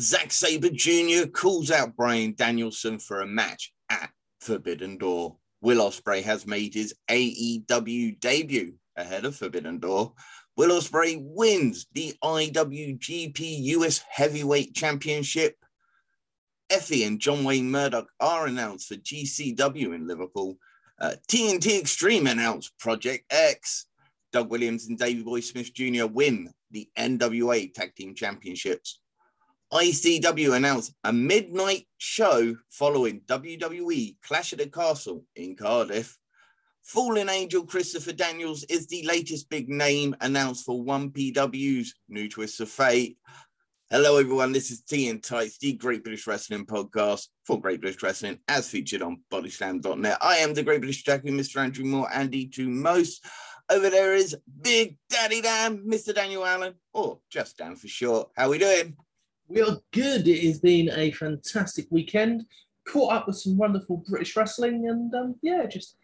Zack Sabre Jr. calls out Bryan Danielson for a match at Forbidden Door. Will Ospreay has made his AEW debut ahead of Forbidden Door. Will Ospreay wins the IWGP US Heavyweight Championship. Effy and John Wayne Murdoch are announced for GCW in Liverpool. Uh, TNT Extreme announced Project X. Doug Williams and Davey Boy Smith Jr. win the NWA Tag Team Championships. ICW announced a midnight show following WWE Clash at the Castle in Cardiff. Fallen Angel Christopher Daniels is the latest big name announced for 1PW's New Twist of Fate. Hello, everyone. This is Tea and Tights, the Great British Wrestling podcast for Great British Wrestling, as featured on bodyslam.net. I am the Great British Jackie, Mr. Andrew Moore, Andy to most. Over there is Big Daddy Dan, Mr. Daniel Allen, or just Dan for short. How are we doing? We are good. It has been a fantastic weekend. Caught up with some wonderful British wrestling, and um, yeah, just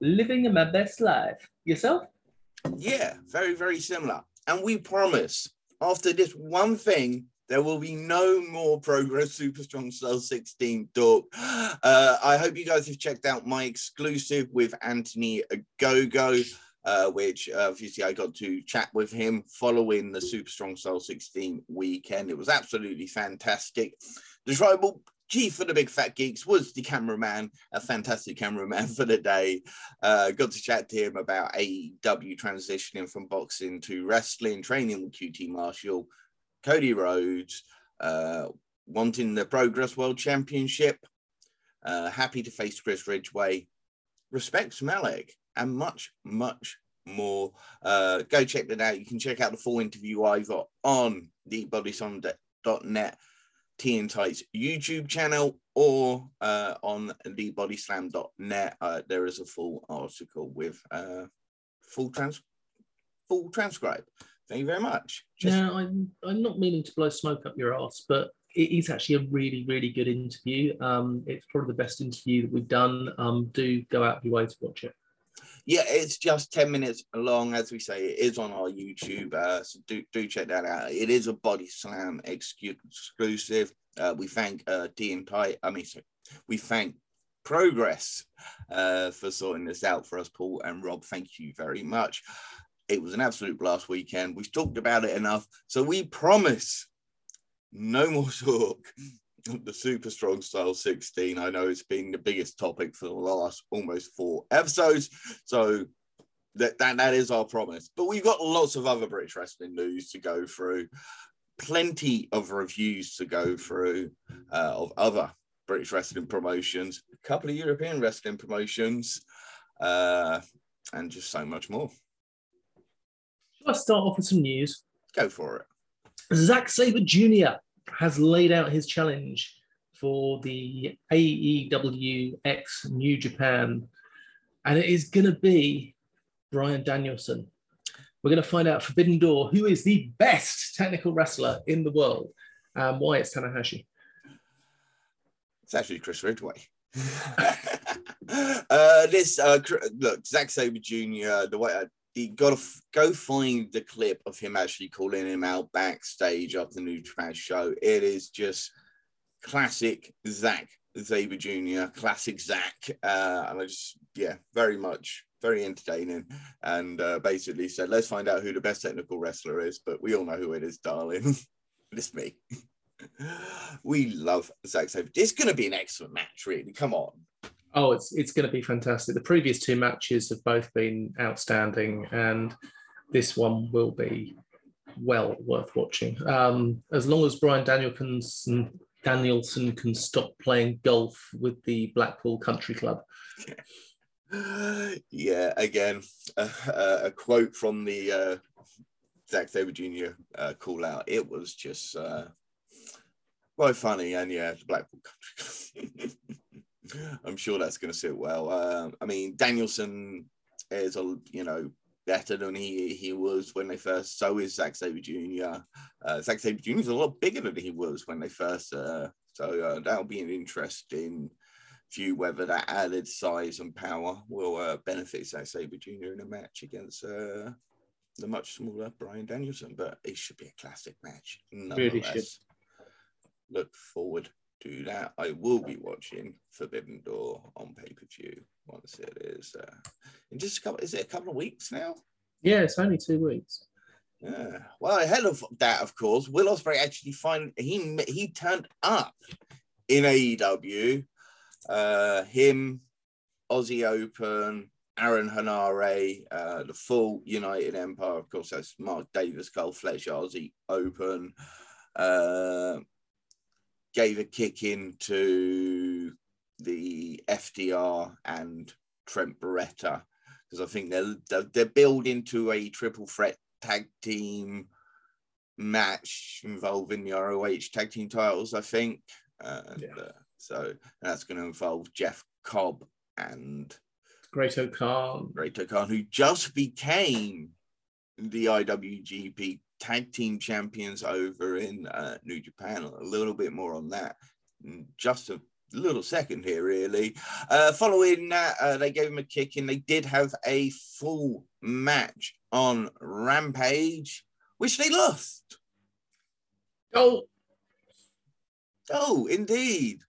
living my best life. Yourself? Yeah, very, very similar. And we promise after this one thing, there will be no more Progress Super Strong Style 16 talk. Uh, I hope you guys have checked out my exclusive with Anthony Ogogo, uh, which uh, obviously I got to chat with him following the Super Strong Style 16 weekend. It was absolutely fantastic. The tribal chief for the big fat geeks was the cameraman, a fantastic cameraman for the day. Uh, got to chat to him about AEW transitioning from boxing to wrestling, training with QT Marshall, Cody Rhodes, uh, wanting the Progress World Championship, uh, happy to face Chris Ridgeway, respects Malik, and much, much more. Uh, go check that out. You can check out the full interview I got on the bodyslam.net YouTube channel or uh, on thebodyslam.net. Uh, there is a full article with uh, full trans full transcribe. Thank you very much. Just... Now, I'm, I'm not meaning to blow smoke up your ass, but it is actually a really, really good interview. Um, it's probably the best interview that we've done. Um, do go out of your way to watch it yeah, it's just 10 minutes long, as we say, it is on our YouTube. Uh, so do, do check that out. It is a Body Slam exclusive. Uh, we thank uh, D and Ty, I mean, sorry, we thank Progress uh, for sorting this out for us, Paul and Rob. Thank you very much. It was an absolute blast weekend. We've talked about it enough. So we promise no more talk the super strong style 16 i know it's been the biggest topic for the last almost four episodes so that, that that is our promise. But we've got lots of other british wrestling news to go through plenty of reviews to go through uh, of other british wrestling promotions a couple of european wrestling promotions uh, and just so much more. Let's start off with some news? Go for it. Zack Sabre Jr has laid out his challenge for the AEW X New Japan, and it is going to be Bryan Danielson. We're going to find out Forbidden Door who is the best technical wrestler in the world and why it's Tanahashi. It's actually Chris Ridgeway. uh, this uh, look, Zack Sabre Jr. The way uh, you got to f- go find the clip of him actually calling him out backstage after the New Japan show. It is just classic Zack Sabre Jr., classic Zack. Uh, and I just, yeah, very much, very entertaining. And uh, basically said, let's find out who the best technical wrestler is. But we all know who it is, darling. it's me. we love Zack Sabre. It's going to be an excellent match, really. Come on. Oh, it's it's going to be fantastic. The previous two matches have both been outstanding, and this one will be well worth watching. Um, as long as Bryan Danielson Danielson can stop playing golf with the Blackpool Country Club. Yeah, again, uh, a quote from the uh, Zack Sabre Jr. Uh, call out. It was just uh, funny, and yeah, the Blackpool Country Club. I'm sure that's going to sit well. Uh, I mean, Danielson is a you know better than he he was when they first. So is Zack Sabre Jr. Uh, Zack Sabre Jr. is a lot bigger than he was when they first. Uh, so uh, that'll be an interesting view whether that added size and power will uh, benefit Zack Sabre Jr. in a match against uh, the much smaller Bryan Danielson. But it should be a classic match. Really should. look forward to that. I will be watching Forbidden Door on pay per view once it is uh, in just a couple. Is it a couple of weeks now? Yeah, it's only two weeks. Yeah. Well, ahead of that, of course, Will Ospreay actually find he he turned up in AEW. Uh, him, Aussie Open, Aaron Henare, uh, the full United Empire. Of course, that's Mark Davis, Carl Fletcher, Aussie Open. Uh, gave a kick into the FTR and Trent Beretta because I think they're they're building to a triple threat tag team match involving the ROH tag team titles. I think, and, yeah. uh, so that's going to involve Jeff Cobb and Great-O-Khan. Great-O-Khan, who just became the IWGP tag team champions over in uh, New Japan. A little bit more on that. Just a little second here, really. Uh, following that, uh, they gave him a kick and they did have a full match on Rampage, which they lost. Oh, oh, indeed.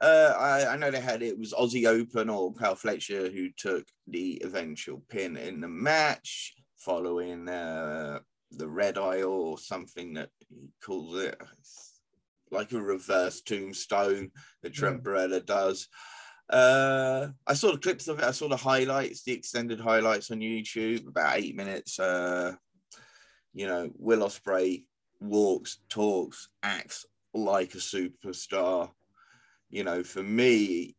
Uh, I, I, know they had it was Aussie Open or Carl Fletcher who took the eventual pin in the match following uh, the red eye or something that he calls it. It's like a reverse tombstone that Trent mm. Beretta does. Uh, I saw the clips of it. I saw the highlights, the extended highlights on YouTube, about eight minutes. Uh, you know, Will Ospreay walks, talks, acts like a superstar you know, for me,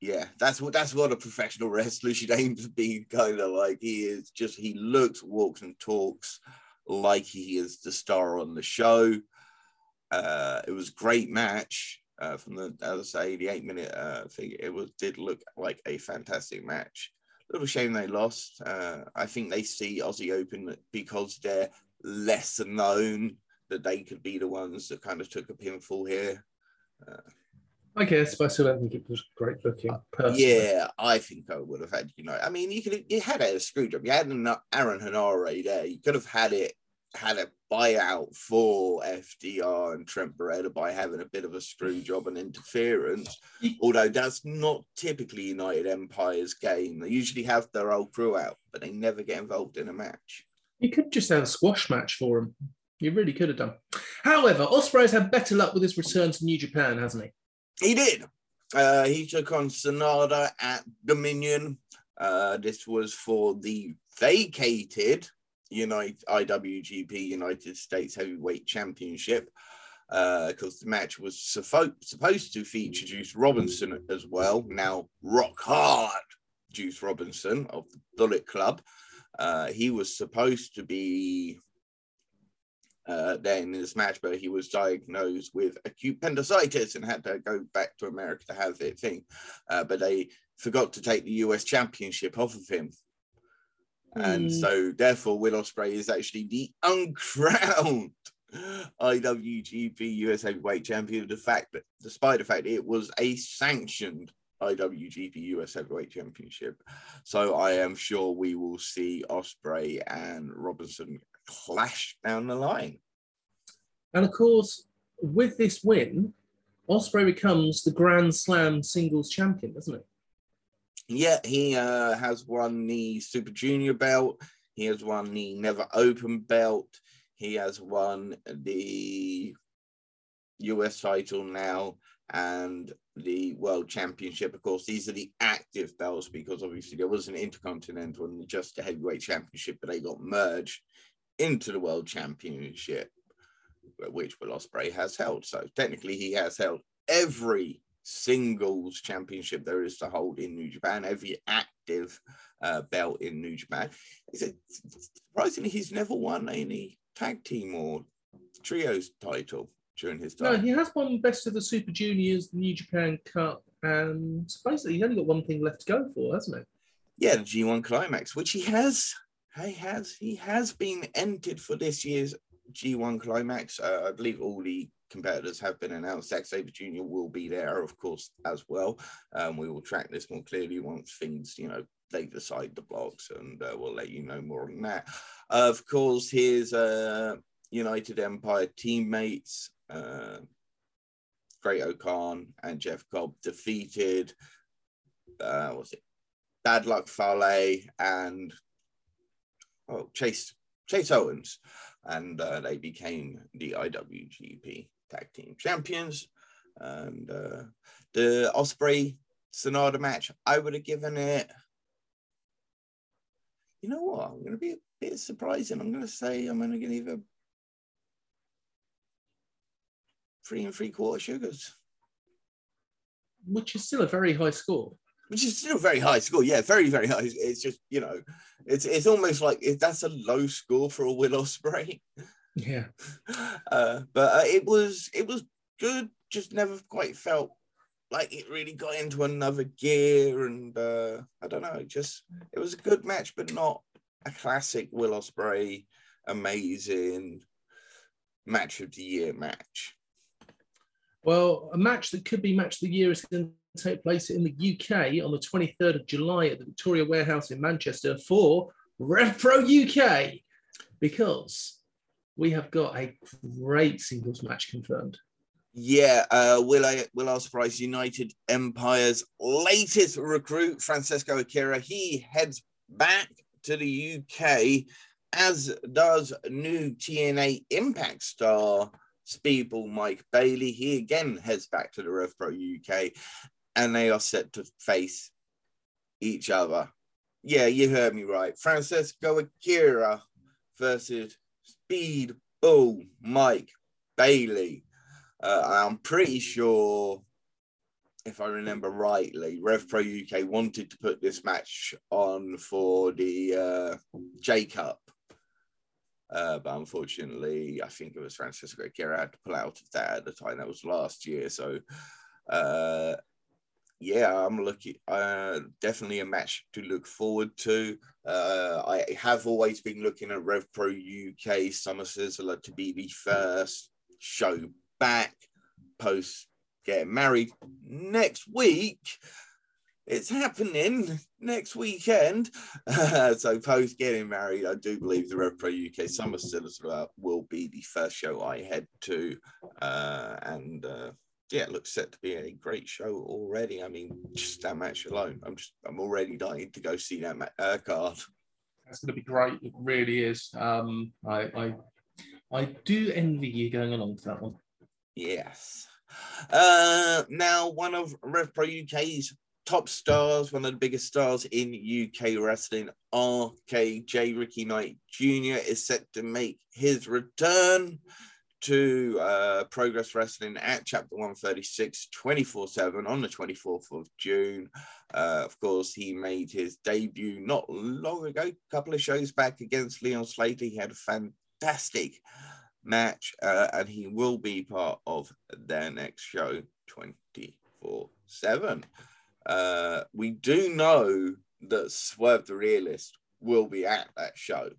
yeah, that's what that's what a professional wrestler should aim to be. Kind of like he is just he looks, walks, and talks like he is the star on the show. Uh, it was a great match uh, from the as I say the eight minute uh, thing. It was did look like a fantastic match. Little shame they lost. Uh, I think they see Aussie Open because they're lesser known that they could be the ones that kind of took a pinfall here. Uh, I guess, but I still don't think it was great booking. Personally. Yeah, I think I would have had. You know, I mean, you could you had a screw job. You had an Aaron Henare there. You could have had it had a buyout for FTR and Trent Beretta by having a bit of a screw job and interference. Although that's not typically United Empire's game. They usually have their old crew out, but they never get involved in a match. You could just have a squash match for him. You really could have done. However, Ospreay's had better luck with his return to New Japan, hasn't he? He did. Uh, he took on Sanada at Dominion. Uh, this was for the vacated United IWGP United States Heavyweight Championship because uh, the match was supposed to feature Juice Robinson as well. Now, rock hard Juice Robinson of the Bullet Club. Uh, he was supposed to be uh, then in this match, but he was diagnosed with acute appendicitis and had to go back to America to have it thing. Uh, but they forgot to take the US Championship off of him. Mm. And hmm. so, therefore, Will Ospreay is actually the uncrowned IWGP US Heavyweight Champion. The fact that, despite the fact it was a sanctioned IWGP US Heavyweight Championship, so I am sure we will see Ospreay and Robinson clash down the line. And of course, with this win, Ospreay becomes the Grand Slam singles champion, doesn't it? Yeah, he uh, has won the Super Junior belt. He has won the Never Open belt. He has won the US title now and the World Championship. Of course, these are the active belts because obviously there was an Intercontinental and just a Heavyweight Championship, but they got merged into the World Championship, which Will Ospreay has held. So technically, he has held every singles championship there is to hold in New Japan, every active uh, belt in New Japan. Is it surprisingly he's never won any tag team or trios title during his time? No, he has won Best of the Super Juniors, the New Japan Cup, and basically he's only got one thing left to go for, hasn't he? Yeah, the G1 Climax, which he has he has he has been entered for this year's G1 Climax. Uh, I believe all the competitors have been announced. Zack Sabre Jr. will be there, of course, as well. Um, we will track this more clearly once things, you know, they decide the blocks, and uh, we'll let you know more on that. Uh, of course, his uh, United Empire teammates. Uh, Great-O-Khan and Jeff Cobb defeated, uh, what's it, Bad Luck Fale and oh, Chase Chase Owens, and uh, they became the IWGP Tag Team Champions. And uh, the Ospreay Sanada match, I would have given it. You know what? I'm going to be a bit surprising. I'm going to say I'm going to give it three and three quarter sugars, which is still a very high score. Which is still very high score, yeah, very very high. It's just you know, it's it's almost like it, that's a low score for a Will Ospreay. Yeah, uh, but uh, it was it was good. Just never quite felt like it really got into another gear, and uh, I don't know. Just it was a good match, but not a classic Will Ospreay amazing match of the year match. Well, a match that could be match of the year is going to take place in the UK on the 23rd of July at the Victoria Warehouse in Manchester for RevPro UK because we have got a great singles match confirmed. Yeah, uh, will I will I surprise United Empire's latest recruit, Francesco Akira. He heads back to the UK, as does new TNA Impact star Speedball Mike Bailey. He again heads back to the RevPro UK and they are set to face each other. Yeah, you heard me right. Francesco Akira versus Speedball Mike Bailey. Uh, I'm pretty sure, if I remember rightly, RevPro UK wanted to put this match on for the uh, J Cup uh, but unfortunately, I think it was Francisco Guerra had to pull out of that at the time. That was last year. So, uh, yeah, I'm looking. Uh, definitely a match to look forward to. Uh, I have always been looking at Rev Pro UK Summer Sizzler to be the first show back post getting married next week it's happening next weekend. So post getting married, I do believe the Rev Pro UK Summer Sizzler will be the first show I head to, uh, and uh, yeah, it looks set to be a great show already. I mean, just that match alone, I'm just I'm already dying to go see that ma- uh, card. That's going to be great. It really is. Um, I, I I do envy you going along to that one. Yes. Uh, now, one of Rev Pro UK's top stars, one of the biggest stars in UK wrestling, RKJ Ricky Knight Jr. is set to make his return to uh, Progress Wrestling at Chapter 136 24 7 on the 24th of June. Uh, of course, he made his debut not long ago, a couple of shows back against Leon Slater. He had a fantastic match, uh, and he will be part of their next show 24 7. Uh, we do know that Swerve the Realist will be at that show.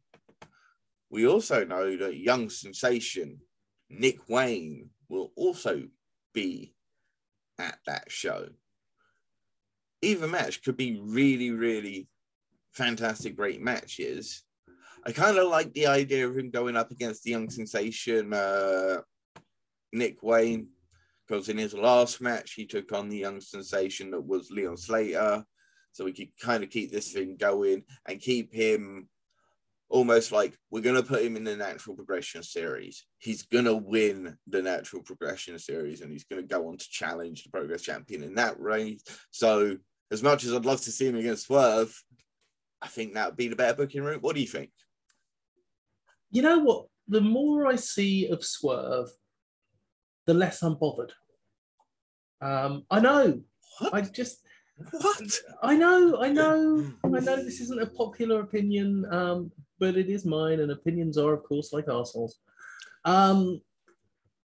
We also know that young sensation Nick Wayne will also be at that show. Either match could be really, really fantastic, great matches. I kind of like the idea of him going up against the young sensation uh, Nick Wayne because in his last match he took on the young sensation that was Leon Slater. So we could kind of keep this thing going and keep him almost like we're going to put him in the natural progression series. He's going to win the natural progression series and he's going to go on to challenge the progress champion in that race. So, as much as I'd love to see him against Swerve, I think that would be the better booking route. What do you think? You know what? The more I see of Swerve, the less I'm bothered. Um, I know. What? I just. What? I know, I know, I know this isn't a popular opinion, um, but it is mine, and opinions are, of course, like assholes. Um,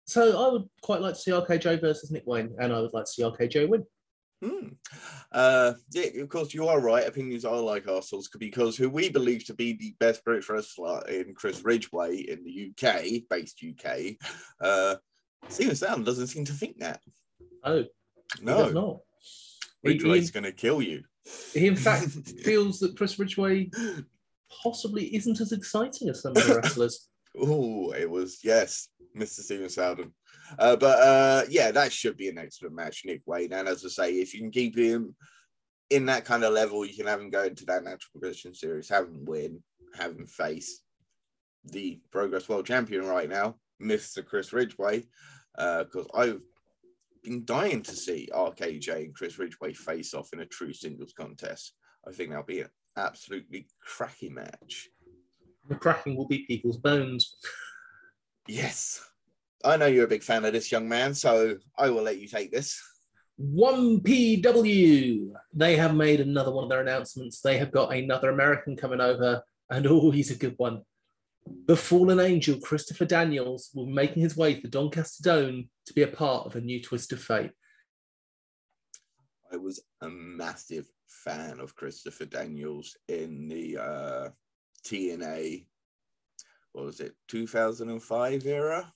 so I would quite like to see RKJ versus Nick Wayne, and I would like to see RKJ win. Hmm. Uh, yeah, of course, you are right. Opinions are like assholes because who we believe to be the best British wrestler in Chris Ridgeway in the UK, based UK, uh, Steven Sam doesn't seem to think that. Oh, no, not. Ridgeway's going to kill you. He, in fact, feels that Chris Ridgeway possibly isn't as exciting as some of the wrestlers. oh, it was yes. Mr. Steven Soudan. Uh, but uh, yeah, that should be an excellent match, Nick Wayne. And as I say, if you can keep him in that kind of level, you can have him go into that natural progression series, have him win, have him face the Progress World Champion right now, Mr. Chris Ridgeway, because uh, I've been dying to see RKJ and Chris Ridgeway face off in a true singles contest. I think that'll be an absolutely cracking match. The cracking will be people's bones. Yes. I know you're a big fan of this young man, so I will let you take this. 1PW. They have made another one of their announcements. They have got another American coming over, and oh, he's a good one. The fallen angel, Christopher Daniels, will be making his way to Doncaster Dome to be a part of a new twist of fate. I was a massive fan of Christopher Daniels in the uh, TNA, what was it, 2005 era?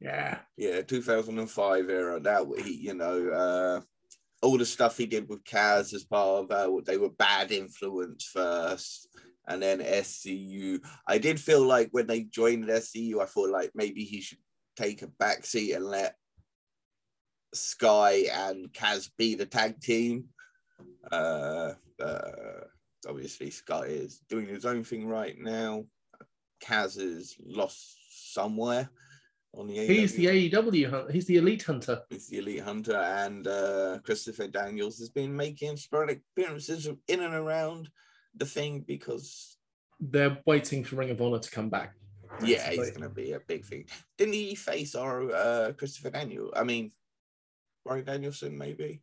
Yeah. Yeah, 2005 era. That, he, you know, uh, all the stuff he did with Kaz as part of uh, they were bad influence first and then SCU. I did feel like when they joined SCU, I thought like maybe he should take a back seat and let Sky and Kaz be the tag team. Uh, uh, obviously, Sky is doing his own thing right now. Kaz is lost somewhere on the He's the AEW He's the elite hunter. He's the elite hunter, and uh, Christopher Daniels has been making sporadic appearances in and around the thing because they're waiting for Ring of Honor to come back. Yeah, he's going to be a big thing. Didn't he face our uh, Christopher Daniel? I mean, Bryan Danielson, maybe.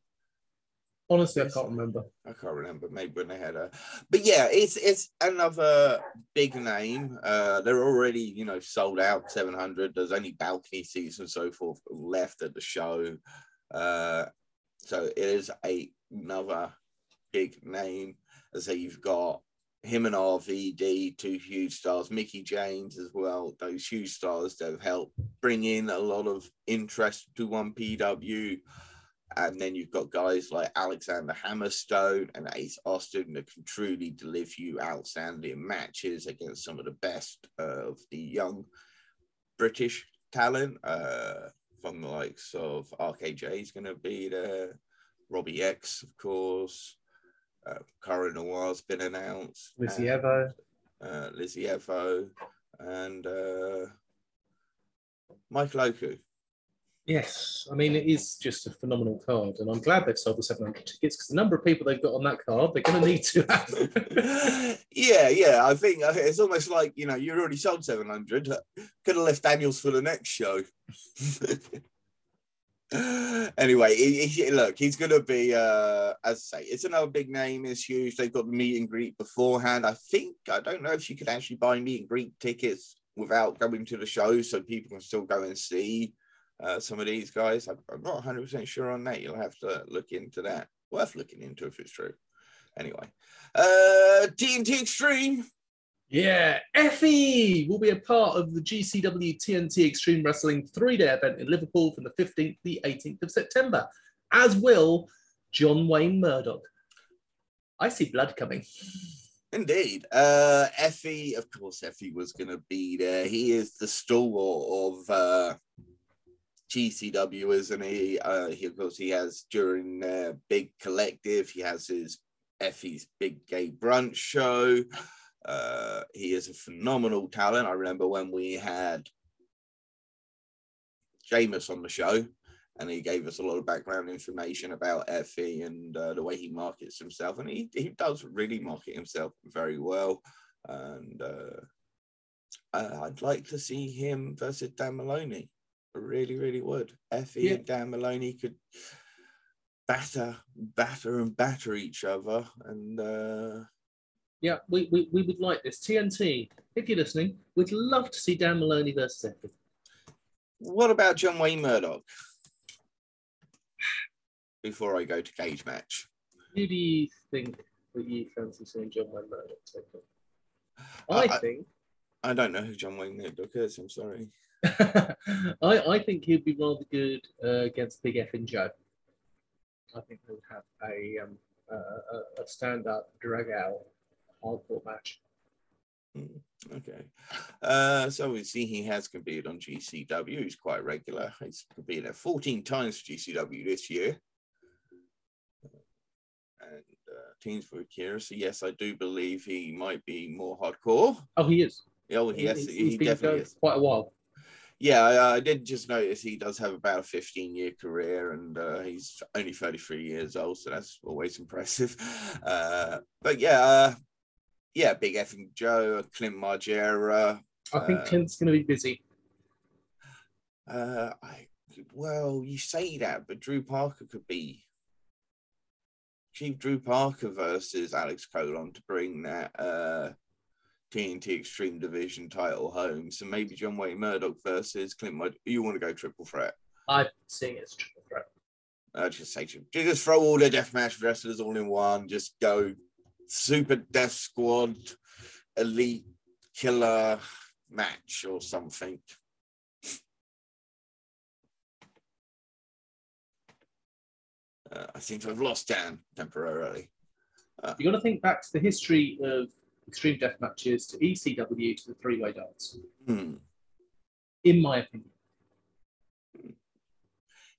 Honestly, I can't remember. I can't remember. Maybe when they had a, but yeah, it's it's another big name. Uh, they're already you know sold out seven hundred. There's only balcony seats and so forth left at the show, uh, so it is a, another big name. As I say, you've got him and RVD, two huge stars, Mickie James as well. Those huge stars that have helped bring in a lot of interest to 1PW. And then you've got guys like Alexander Hammerstone and Ace Austin that can truly deliver you outstanding matches against some of the best of the young British talent. Uh, from the likes of RKJ is going to be there, Robbie X, of course. Uh, Cara Noir's been announced. Lizzy and, Evo. Uh, Lizzy Evo and uh, Michael Oku. Yes, I mean it is just a phenomenal card, and I'm glad they've sold the 700 tickets because the number of people they've got on that card, they're going to need to have. yeah, yeah, I think it's almost like you know you're already sold 700. Could have left Daniels for the next show. anyway, he, he, look, he's going to be, uh, as I say, it's another big name. It's huge. They've got the meet and greet beforehand. I think, I don't know if you could actually buy meet and greet tickets without going to the show so people can still go and see uh, some of these guys. I'm, I'm not 100% sure on that. You'll have to look into that. Worth looking into if it's true. Anyway, uh, TNT Extreme yeah, Effy will be a part of the GCW TNT Extreme Wrestling three day event in Liverpool from the 15th to the 18th of September, as will John Wayne Murdoch. I see blood coming. Indeed. Uh, Effy, of course, Effy was going to be there. He is the stalwart of uh, GCW, isn't he? Uh, he? Of course, he has during uh, Big Collective, he has his Effy's Big Gay Brunch show. Uh, he is a phenomenal talent. I remember when we had Jameis on the show, and he gave us a lot of background information about Effy and uh, the way he markets himself, and he he does really market himself very well. And uh, I'd like to see him versus Dan Maloney. I really, really would. Effy yeah. and Dan Maloney could batter, batter, and batter each other, and uh, yeah, we, we, we would like this. TNT, if you're listening, we'd love to see Dan Maloney versus Effy. What about John Wayne Murdoch? Before I go to cage match. Who do you think that you fancy seeing John Wayne Murdoch take on? I, I think. I don't know who John Wayne Murdoch is. I'm sorry. I, I think he'd be rather good uh, against Big F and Joe. I think he would have a, um, uh, a, a stand up, drag out hardcore match. Mm, Okay. Uh, so we see he has competed on GCW. He's quite regular. He's competed at 14 times for GCW this year. And uh, teams for Akira. So, yes, I do believe he might be more hardcore. Oh, he is. Oh, yes, He's- he he's been definitely is. quite a while. Yeah, I, I did just notice he does have about a 15 year career and uh, he's only 33 years old, so that's always impressive. Uh, but yeah, uh, yeah, Big Effing Joe, Clint Margera. I think Uh, Clint's going to be busy. Uh, I well, you say that, but Drew Parker could be Chief Drew Parker versus Alex Colon to bring that uh, TNT Extreme Division title home. So maybe John Wayne Murdoch versus Clint. You want to go triple threat? I'm seeing it as triple threat. I just say to just throw all the deathmatch wrestlers all in one. Just go super death squad, elite killer match or something. Uh, I seem to have lost Dan temporarily. you got to think back to the history of extreme death matches to ECW to the three way dance, Hmm. in my opinion.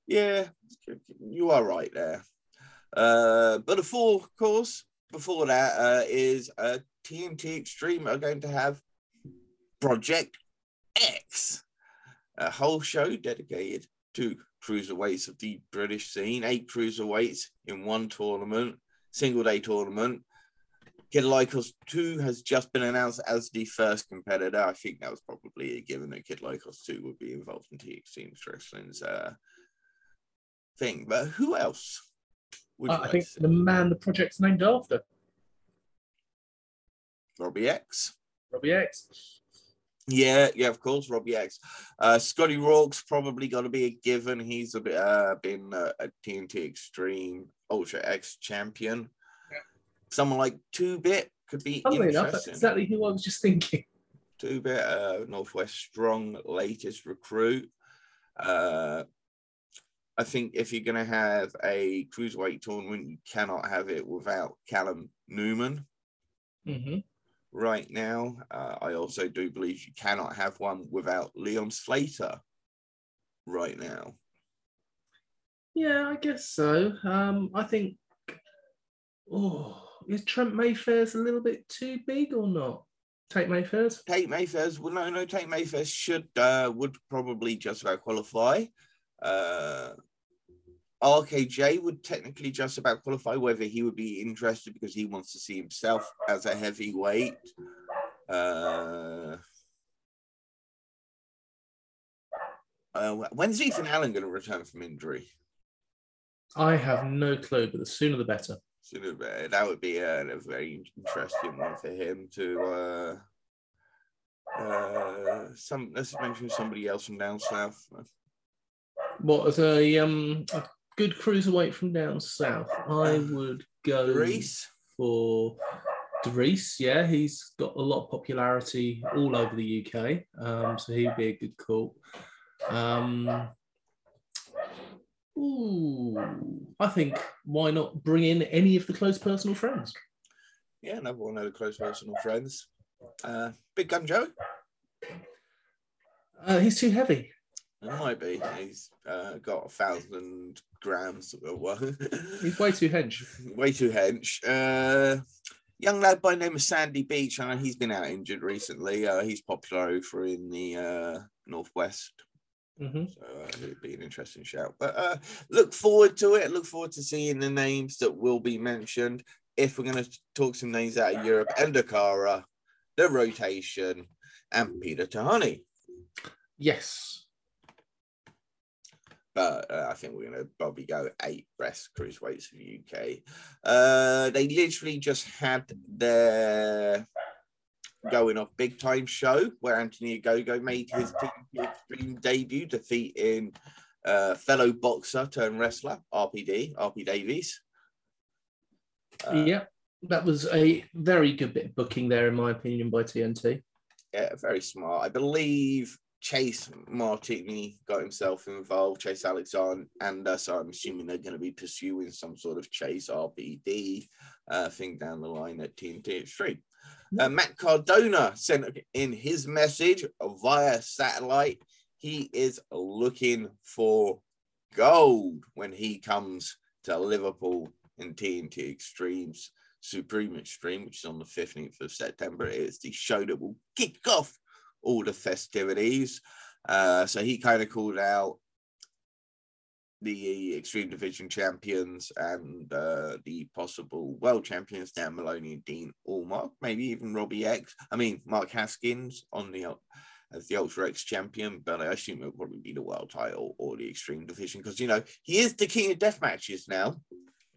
Yeah, you are right there. Uh, but a four course, before that uh, is uh, TNT Extreme are going to have Project X, a whole show dedicated to cruiserweights of the British scene, eight cruiserweights in one tournament, single day tournament. Kid Lykos 2 has just been announced as the first competitor. I think that was probably a given that Kid Lykos 2 would be involved in Extreme Wrestling's uh, thing. But who else? Uh, I think the man the project's named after, Robbie X. Robbie X. Yeah, yeah, of course, Robbie X. Uh, Scotty Rourke's probably got to be a given. He's a bit uh, been uh, a TNT Extreme Ultra X champion. Yeah. Someone like Two Bit could be Funnily enough, that's exactly who I was just thinking. Two Bit, uh, Northwest Strong latest recruit. Uh, I think if you're going to have a cruiserweight tournament, you cannot have it without Callum Newman. hmm right now. Uh, I also do believe you cannot have one without Leon Slater right now. Yeah, I guess so. Um, I think. Oh, is Trent Mayfair's a little bit too big or not? Tate Mayfair's. Tate Mayfair's well, no, no, Tate Mayfair should uh, would probably just about qualify. Uh, RKJ would technically just about qualify. Whether he would be interested because he wants to see himself as a heavyweight. Uh, uh, when's Ethan Allen going to return from injury? I have no clue, but the sooner the better. sort of uh, that would be a, a very interesting one for him to uh uh some let's mention somebody else from down south What as a um a good cruiserweight from down south? I would go Reese for Dries. Yeah, he's got a lot of popularity all over the UK, um, so he'd be a good call. Um, ooh, I think why not bring in any of the close personal friends? yeah another one of the close personal friends uh big gun joe Uh, he's too heavy. It might be he's uh got a thousand grams of what He's way too hench. way too hench uh young lad by the name of sandy beach i know he's been out injured recently uh he's popular over in the uh northwest hmm So uh, it'd be an interesting shout. But uh, look forward to it. Look forward to seeing the names that will be mentioned. If we're going to talk some names out of Europe, Endokara, The Rotation, and Peter Tihanyi. Yes. But uh, I think we're going to probably go eight breast cruiserweights the UK. Uh, they literally just had their going off big time show where Anthony Ogogo made his TNT Extreme debut, defeating uh, fellow boxer turned wrestler RPD, RP Davies. Uh, yeah, that was a very good bit of booking there, in my opinion, by TNT. yeah, very smart. I believe Chase Martini got himself involved, Chase Alexander, and uh, so I'm assuming they're going to be pursuing some sort of Chase RBD uh, thing down the line at TNT Extreme. Uh, Matt Cardona sent in his message via satellite. He is looking for gold when he comes to Liverpool in TNT Extremes Supreme Extreme, which is on the 15th of September. It is the show that will kick off all the festivities. Uh, so he kind of called out the Extreme Division champions and uh, the possible world champions, Dan Maloney and Dean Allmark, maybe even Robbie X. I mean, Mark Haskins on the as the Ultra X champion, but I assume it'll probably be the world title or the Extreme Division because you know he is the king of death matches now.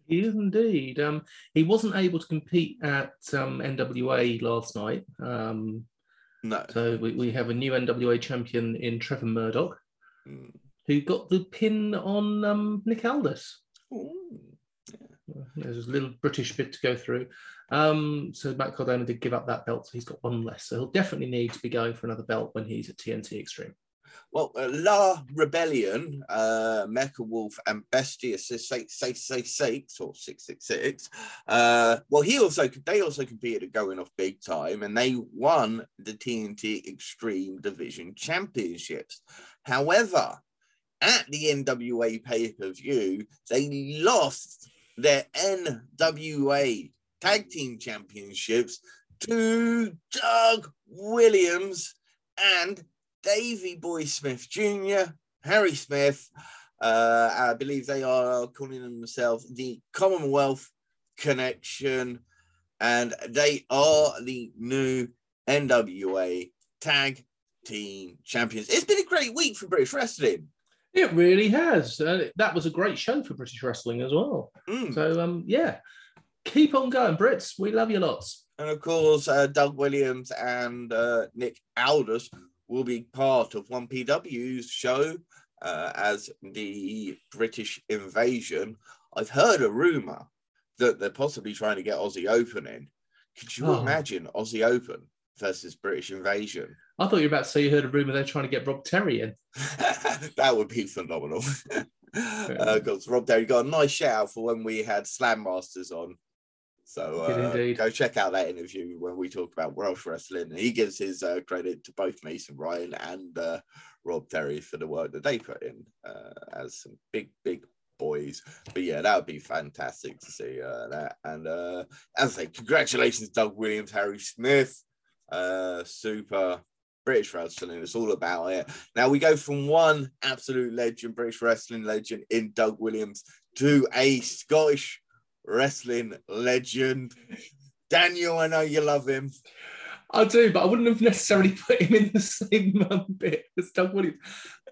He is indeed. Um, he wasn't able to compete at um, NWA last night. Um, no. So we, we have a new NWA champion in Trevor Murdoch. Mm who got the pin on um, Nick Aldis. Ooh, yeah. There's a little British bit to go through. Um, so Matt Cardona did give up that belt, so he's got one less. So he'll definitely need to be going for another belt when he's at TNT Extreme. Well, uh, La Rebellion, uh, Mecha Wolf, and Bestia six six or six six six. Uh, well, he also they also competed at going off big time, and they won the TNT Extreme Division Championships. However, at the NWA pay per view, they lost their NWA Tag Team Championships to Doug Williams and Davey Boy Smith Jr., Harry Smith. Uh, I believe they are calling themselves the Commonwealth Connection, and they are the new NWA Tag Team Champions. It's been a great week for British Wrestling. It really has. Uh, that was a great show for British wrestling as well. Mm. So, um, yeah, keep on going, Brits. We love you lots. And of course, uh, Doug Williams and uh, Nick Aldis will be part of 1PW's show uh, as the British invasion. I've heard a rumor that they're possibly trying to get Aussie Open in. Could you oh. imagine Aussie Open versus British invasion? I thought you were about to say you heard a rumor they're trying to get Rob Terry in. that would be phenomenal. Because uh, Rob Terry got a nice shout out for when we had Slam Masters on. So uh, go check out that interview when we talk about Welsh wrestling. He gives his uh, credit to both Mason Ryan and uh, Rob Terry for the work that they put in uh, as some big, big boys. But yeah, that would be fantastic to see uh, that. And uh, as I say, congratulations, Doug Williams, Harry Smith, uh, super British wrestling. It's all about it. Now we go from one absolute legend, British wrestling legend in Doug Williams, to a Scottish wrestling legend. Daniel, I know you love him. I do, but I wouldn't have necessarily put him in the same um, bit as Doug Williams.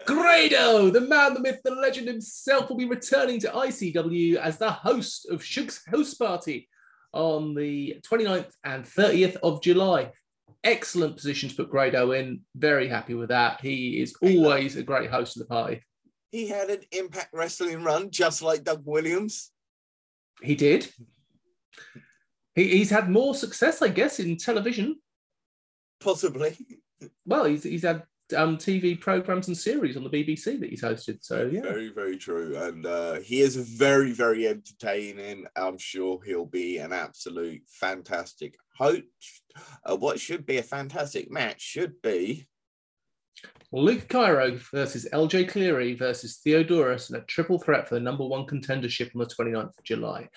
Grado, the man, the myth, the legend himself, will be returning to ICW as the host of Shug's House Party on the 29th and 30th of July excellent position to put Grado in. Very happy with that. He is always a great host of the party. He had an Impact Wrestling run just like Doug Williams. He did. He, he's had more success, I guess, in television. Possibly. Well, he's, he's had um, TV programs and series on the BBC that he's hosted. So yeah, very very true, and uh, he is very very entertaining. I'm sure he'll be an absolute fantastic host. Uh, what should be a fantastic match should be Luke Cairo versus LJ Cleary versus Theodorus in a triple threat for the number one contendership on the 29th of July.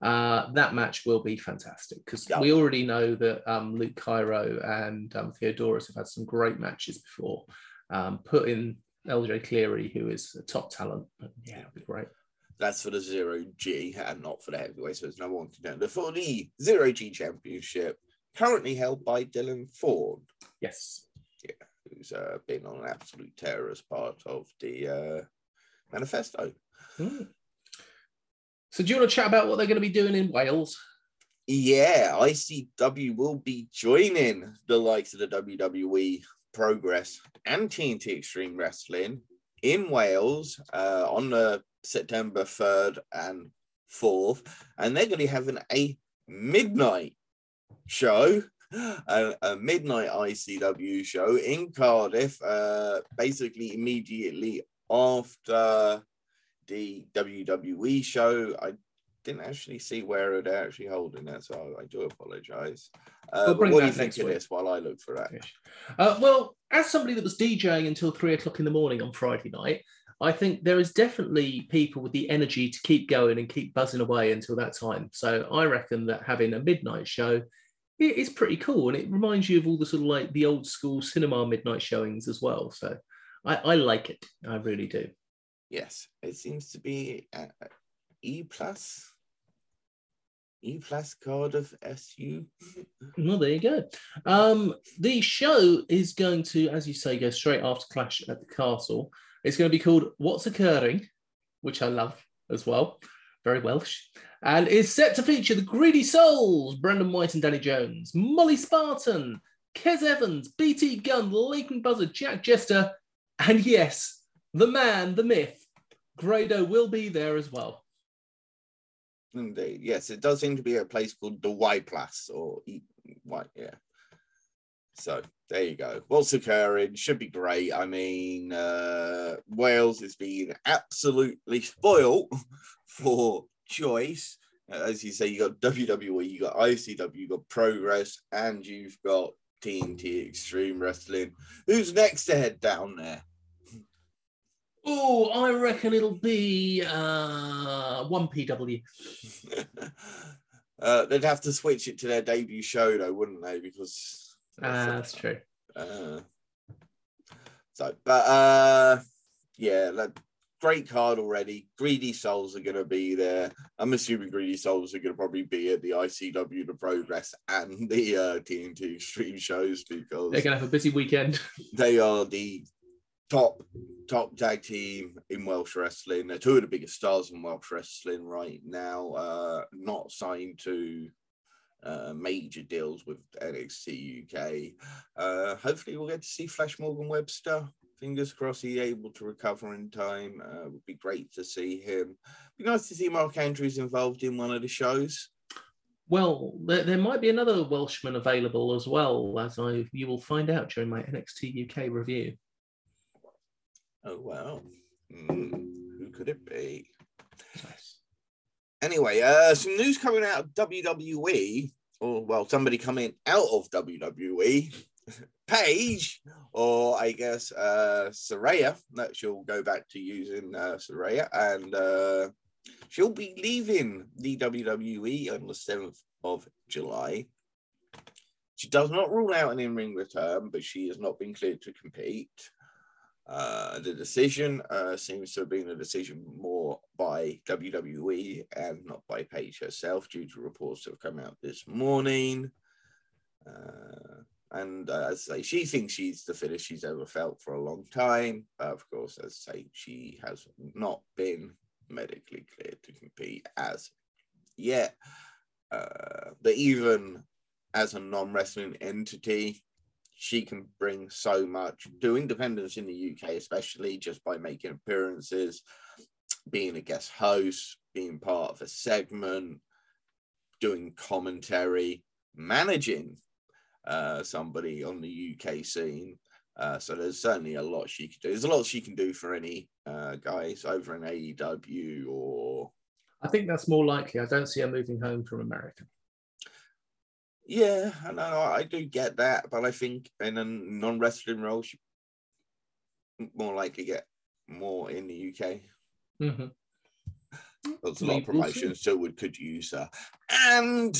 Uh, that match will be fantastic because yep. we already know that um, Luke Cairo and um, Theodorus have had some great matches before. Um, put in LJ Cleary, who is a top talent. Yeah, it'll be great. That's for the zero G and not for the heavyweight. So there's no one contender for the zero G championship, currently held by Dylan Ford. Yes. Who's uh, been on an absolute tear as part of the uh, manifesto. Mm. So, do you want to chat about what they're going to be doing in Wales? Yeah, ICW will be joining the likes of the WWE Progress and TNT Extreme Wrestling in Wales uh, on the September 3rd and 4th. And they're going to be having a midnight show, a, a midnight ICW show in Cardiff, uh, basically immediately after the WWE show. I didn't actually see where they're actually holding it, so I do apologise. Uh, We'll but what do you think of week. this while I look for that? Uh, well, as somebody that was DJing until three o'clock in the morning on Friday night, I think there is definitely people with the energy to keep going and keep buzzing away until that time. So I reckon that having a midnight show it is pretty cool, and it reminds you of all the sort of like the old school cinema midnight showings as well. So I, I like it. I really do. Yes, it seems to be uh, E plus. E plus Cardiff SU. Well, there you go. Um, the show is going to, as you say, go straight after Clash at the Castle. It's going to be called What's Occurring, which I love as well. Very Welsh. And is set to feature the Greedy Souls, Brendan White and Danny Jones, Molly Spartan, Kez Evans, BT Gunn, Leighton Buzzard, Jack Jester, and yes, the man, the myth, Grado will be there as well. Indeed, yes, it does seem to be a place called the Y Plus or E Y, yeah. So there you go. What's occurring should be great. I mean, uh, Wales is being absolutely spoiled for choice. Uh, As you say, you got WWE, you got ICW, you got Progress, and you've got TNT Extreme Wrestling. Who's next to head down there? Oh, I reckon it'll be uh, 1PW. uh, they'd have to switch it to their debut show, though, wouldn't they? Because Ah, that's true. Uh, so, but uh, yeah, like, great card already. Greedy Souls are going to be there. I'm assuming Greedy Souls are going to probably be at the ICW, the Progress, and the uh, TNT Extreme shows because They're going to have a busy weekend. they are the top top tag team in Welsh wrestling. They're two of the biggest stars in Welsh wrestling right now. Uh, not signed to uh, major deals with NXT UK. Uh, hopefully, we'll get to see Flash Morgan Webster. Fingers crossed he's able to recover in time. Uh, would be great to see him. Be nice to see Mark Andrews involved in one of the shows. Well, there, there might be another Welshman available as well, as I you will find out during my NXT UK review. Oh wow, Hmm, who could it be? Nice. Anyway, uh, some news coming out of WWE, or well, somebody coming out of WWE, Paige, or I guess uh, Saraya. That she'll go back to using uh, Saraya, and uh, she'll be leaving the WWE on the seventh of July. She does not rule out an in-ring return, but she has not been cleared to compete. Uh, the decision uh, seems to have been a decision more by WWE and not by Paige herself, due to reports that have come out this morning. Uh, and uh, as I say, she thinks she's the fittest she's ever felt for a long time. But of course, as I say, she has not been medically cleared to compete as yet. Uh, but even as a non wrestling entity, she can bring so much to independence in the UK, especially just by making appearances, being a guest host, being part of a segment, doing commentary, managing uh, somebody on the UK scene. Uh, so there's certainly a lot she can do. There's a lot she can do for any uh, guys over in AEW or I think that's more likely. I don't see her moving home from America. Yeah, I know I do get that, but I think in a non-wrestling role, she more likely get more in the UK. hmm There's a lot of promotions, so would could use her. And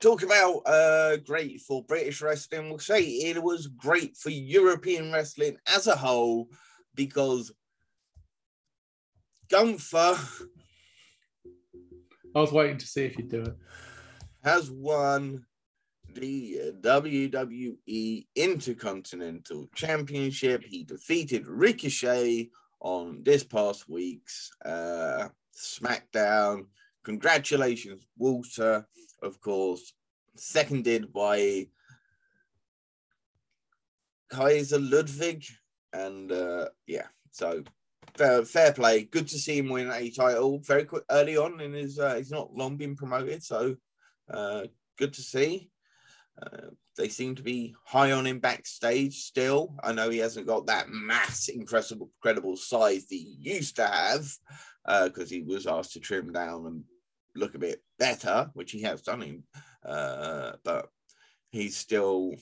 talk about uh great for British wrestling. We'll say it was great for European wrestling as a whole because Gunther I was waiting to see if you'd do it. has won the WWE Intercontinental Championship. He defeated Ricochet on this past week's uh, SmackDown. Congratulations, Walter, of course, seconded by Kaiser Ludwig. And uh, yeah, so fair, fair play. Good to see him win a title very quick early on in his. Uh, he's not long been promoted, so uh, good to see. Uh, they seem to be high on him backstage still. I know he hasn't got that mass, incredible, incredible size that he used to have because he was asked to trim down and look a bit better, which he has done him, uh, but he's still,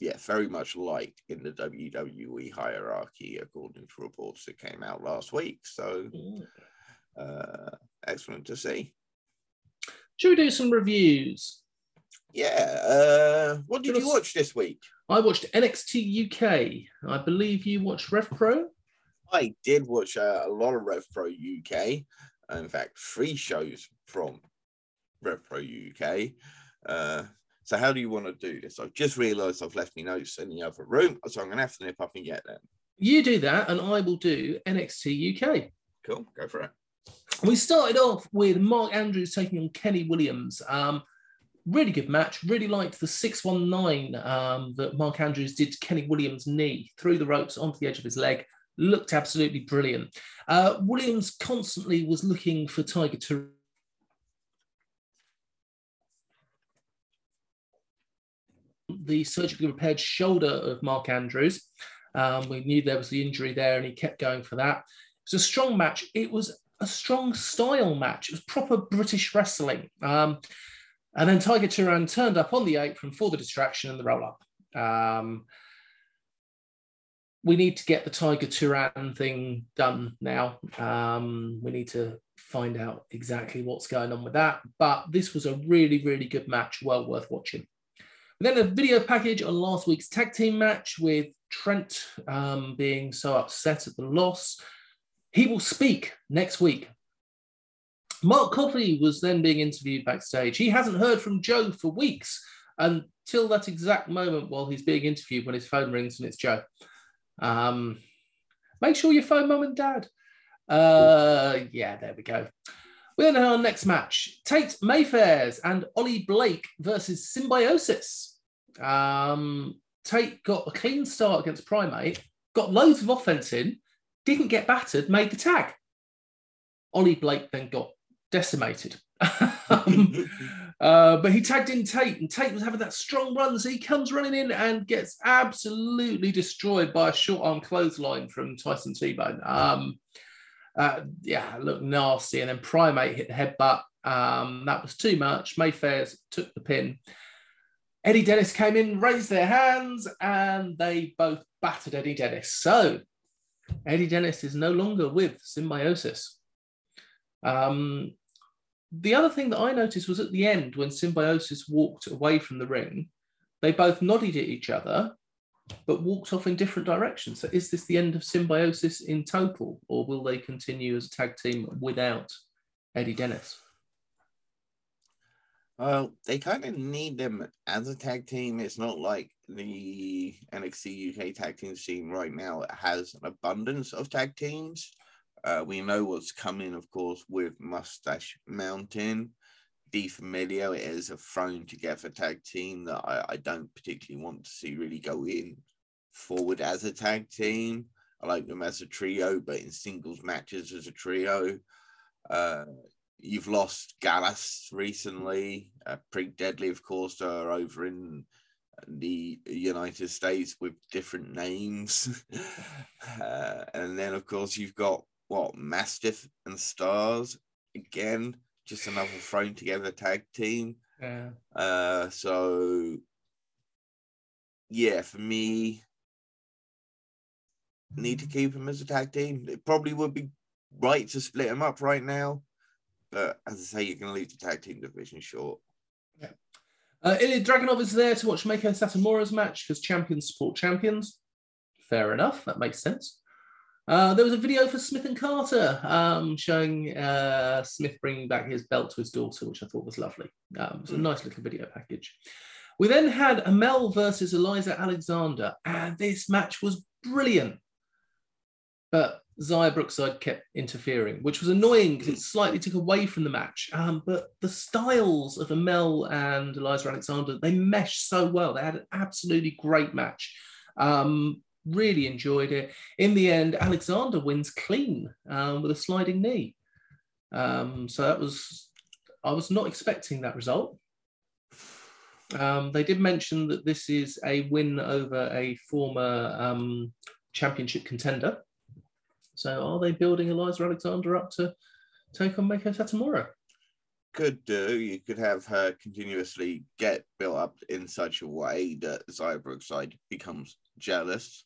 yeah, very much liked in the WWE hierarchy, according to reports that came out last week. So, uh, excellent to see. Should we do some reviews? Yeah. Uh, what did you watch this week? I watched NXT UK. I believe you watched Rev Pro. I did watch uh, a lot of Rev Pro UK. In fact, three shows from Rev Pro UK. Uh, so how do you want to do this? I've just realised I've left my notes in the other room, so I'm going to have to nip up and get them. You do that, and I will do NXT UK. Cool, go for it. We started off with Mark Andrews taking on Kenny Williams. Um, really good match. Really liked the 619 um, that Mark Andrews did to Kenny Williams' knee through the ropes onto the edge of his leg. Looked absolutely brilliant. Uh, Williams constantly was looking for Tiger to. The surgically repaired shoulder of Mark Andrews. Um, we knew there was the injury there, and he kept going for that. It was a strong match. It was a strong style match. It was proper British wrestling. Um, and then Tiger Turan turned up on the apron for the distraction and the roll up. Um, we need to get the Tiger Turan thing done now. Um, we need to find out exactly what's going on with that. But this was a really, really good match, well worth watching. And then a video package on last week's tag team match with Trent um, being so upset at the loss. He will speak next week Mark Coffey was then being interviewed backstage. He hasn't heard from Joe for weeks until that exact moment while he's being interviewed when his phone rings and it's Joe. Um, make sure you phone mum and dad. Uh, yeah, there we go. We then have our next match Tate Mayfairs and Ollie Blake versus Symbiosis. Um, Tate got a clean start against Primate, got loads of offense in, didn't get battered, made the tag. Ollie Blake then got decimated. um, uh, but he tagged in Tate, and Tate was having that strong run. So he comes running in and gets absolutely destroyed by a short arm clothesline from Tyson T Bone. Um, uh, yeah, looked nasty. And then Primate hit the headbutt. Um, that was too much. Mayfair's took the pin. Eddie Dennis came in, raised their hands, and they both battered Eddie Dennis. So Eddie Dennis is no longer with Symbiosis. Um, the other thing that I noticed was at the end when Symbiosis walked away from the ring, they both nodded at each other, but walked off in different directions. So is this the end of Symbiosis in total, or will they continue as a tag team without Eddie Dennis? Well, they kind of need them as a tag team. It's not like the NXT UK tag team scene right now has an abundance of tag teams. Uh, we know what's coming, of course, with Mustache Mountain. Die Familie is a thrown together tag team that I, I don't particularly want to see really go in forward as a tag team. I like them as a trio, but in singles matches as a trio. Uh, you've lost Gallus recently. Uh, Pretty Deadly, of course, are over in the United States with different names. uh, and then, of course, you've got what Mastiff and Starz again, just another thrown together tag team. Yeah. Uh, so yeah, for me, need to keep them as a tag team. It probably would be right to split them up right now, but as I say, you're going to leave the tag team division short. Yeah. Uh, Ilya Dragunov is there to watch Meiko Satomura's match because champions support champions. Fair enough, that makes sense. Uh, there was a video for Smith and Carter um, showing uh, Smith bringing back his belt to his daughter, which I thought was lovely. Um, it was a nice little video package. We then had Amale versus Eliza Alexander, and this match was brilliant. But Xia Brookside kept interfering, which was annoying because it slightly took away from the match. Um, but the styles of Amale and Eliza Alexander, they meshed so well. They had an absolutely great match. Um, really enjoyed it. In the end, Alexander wins clean um, with a sliding knee. Um, so that was, I was not expecting that result. Um, they did mention that this is a win over a former um, championship contender. So are they building Eliza Alexander up to take on Meiko Satomura? could do, you could have her continuously get built up in such a way that Xia Brookside becomes jealous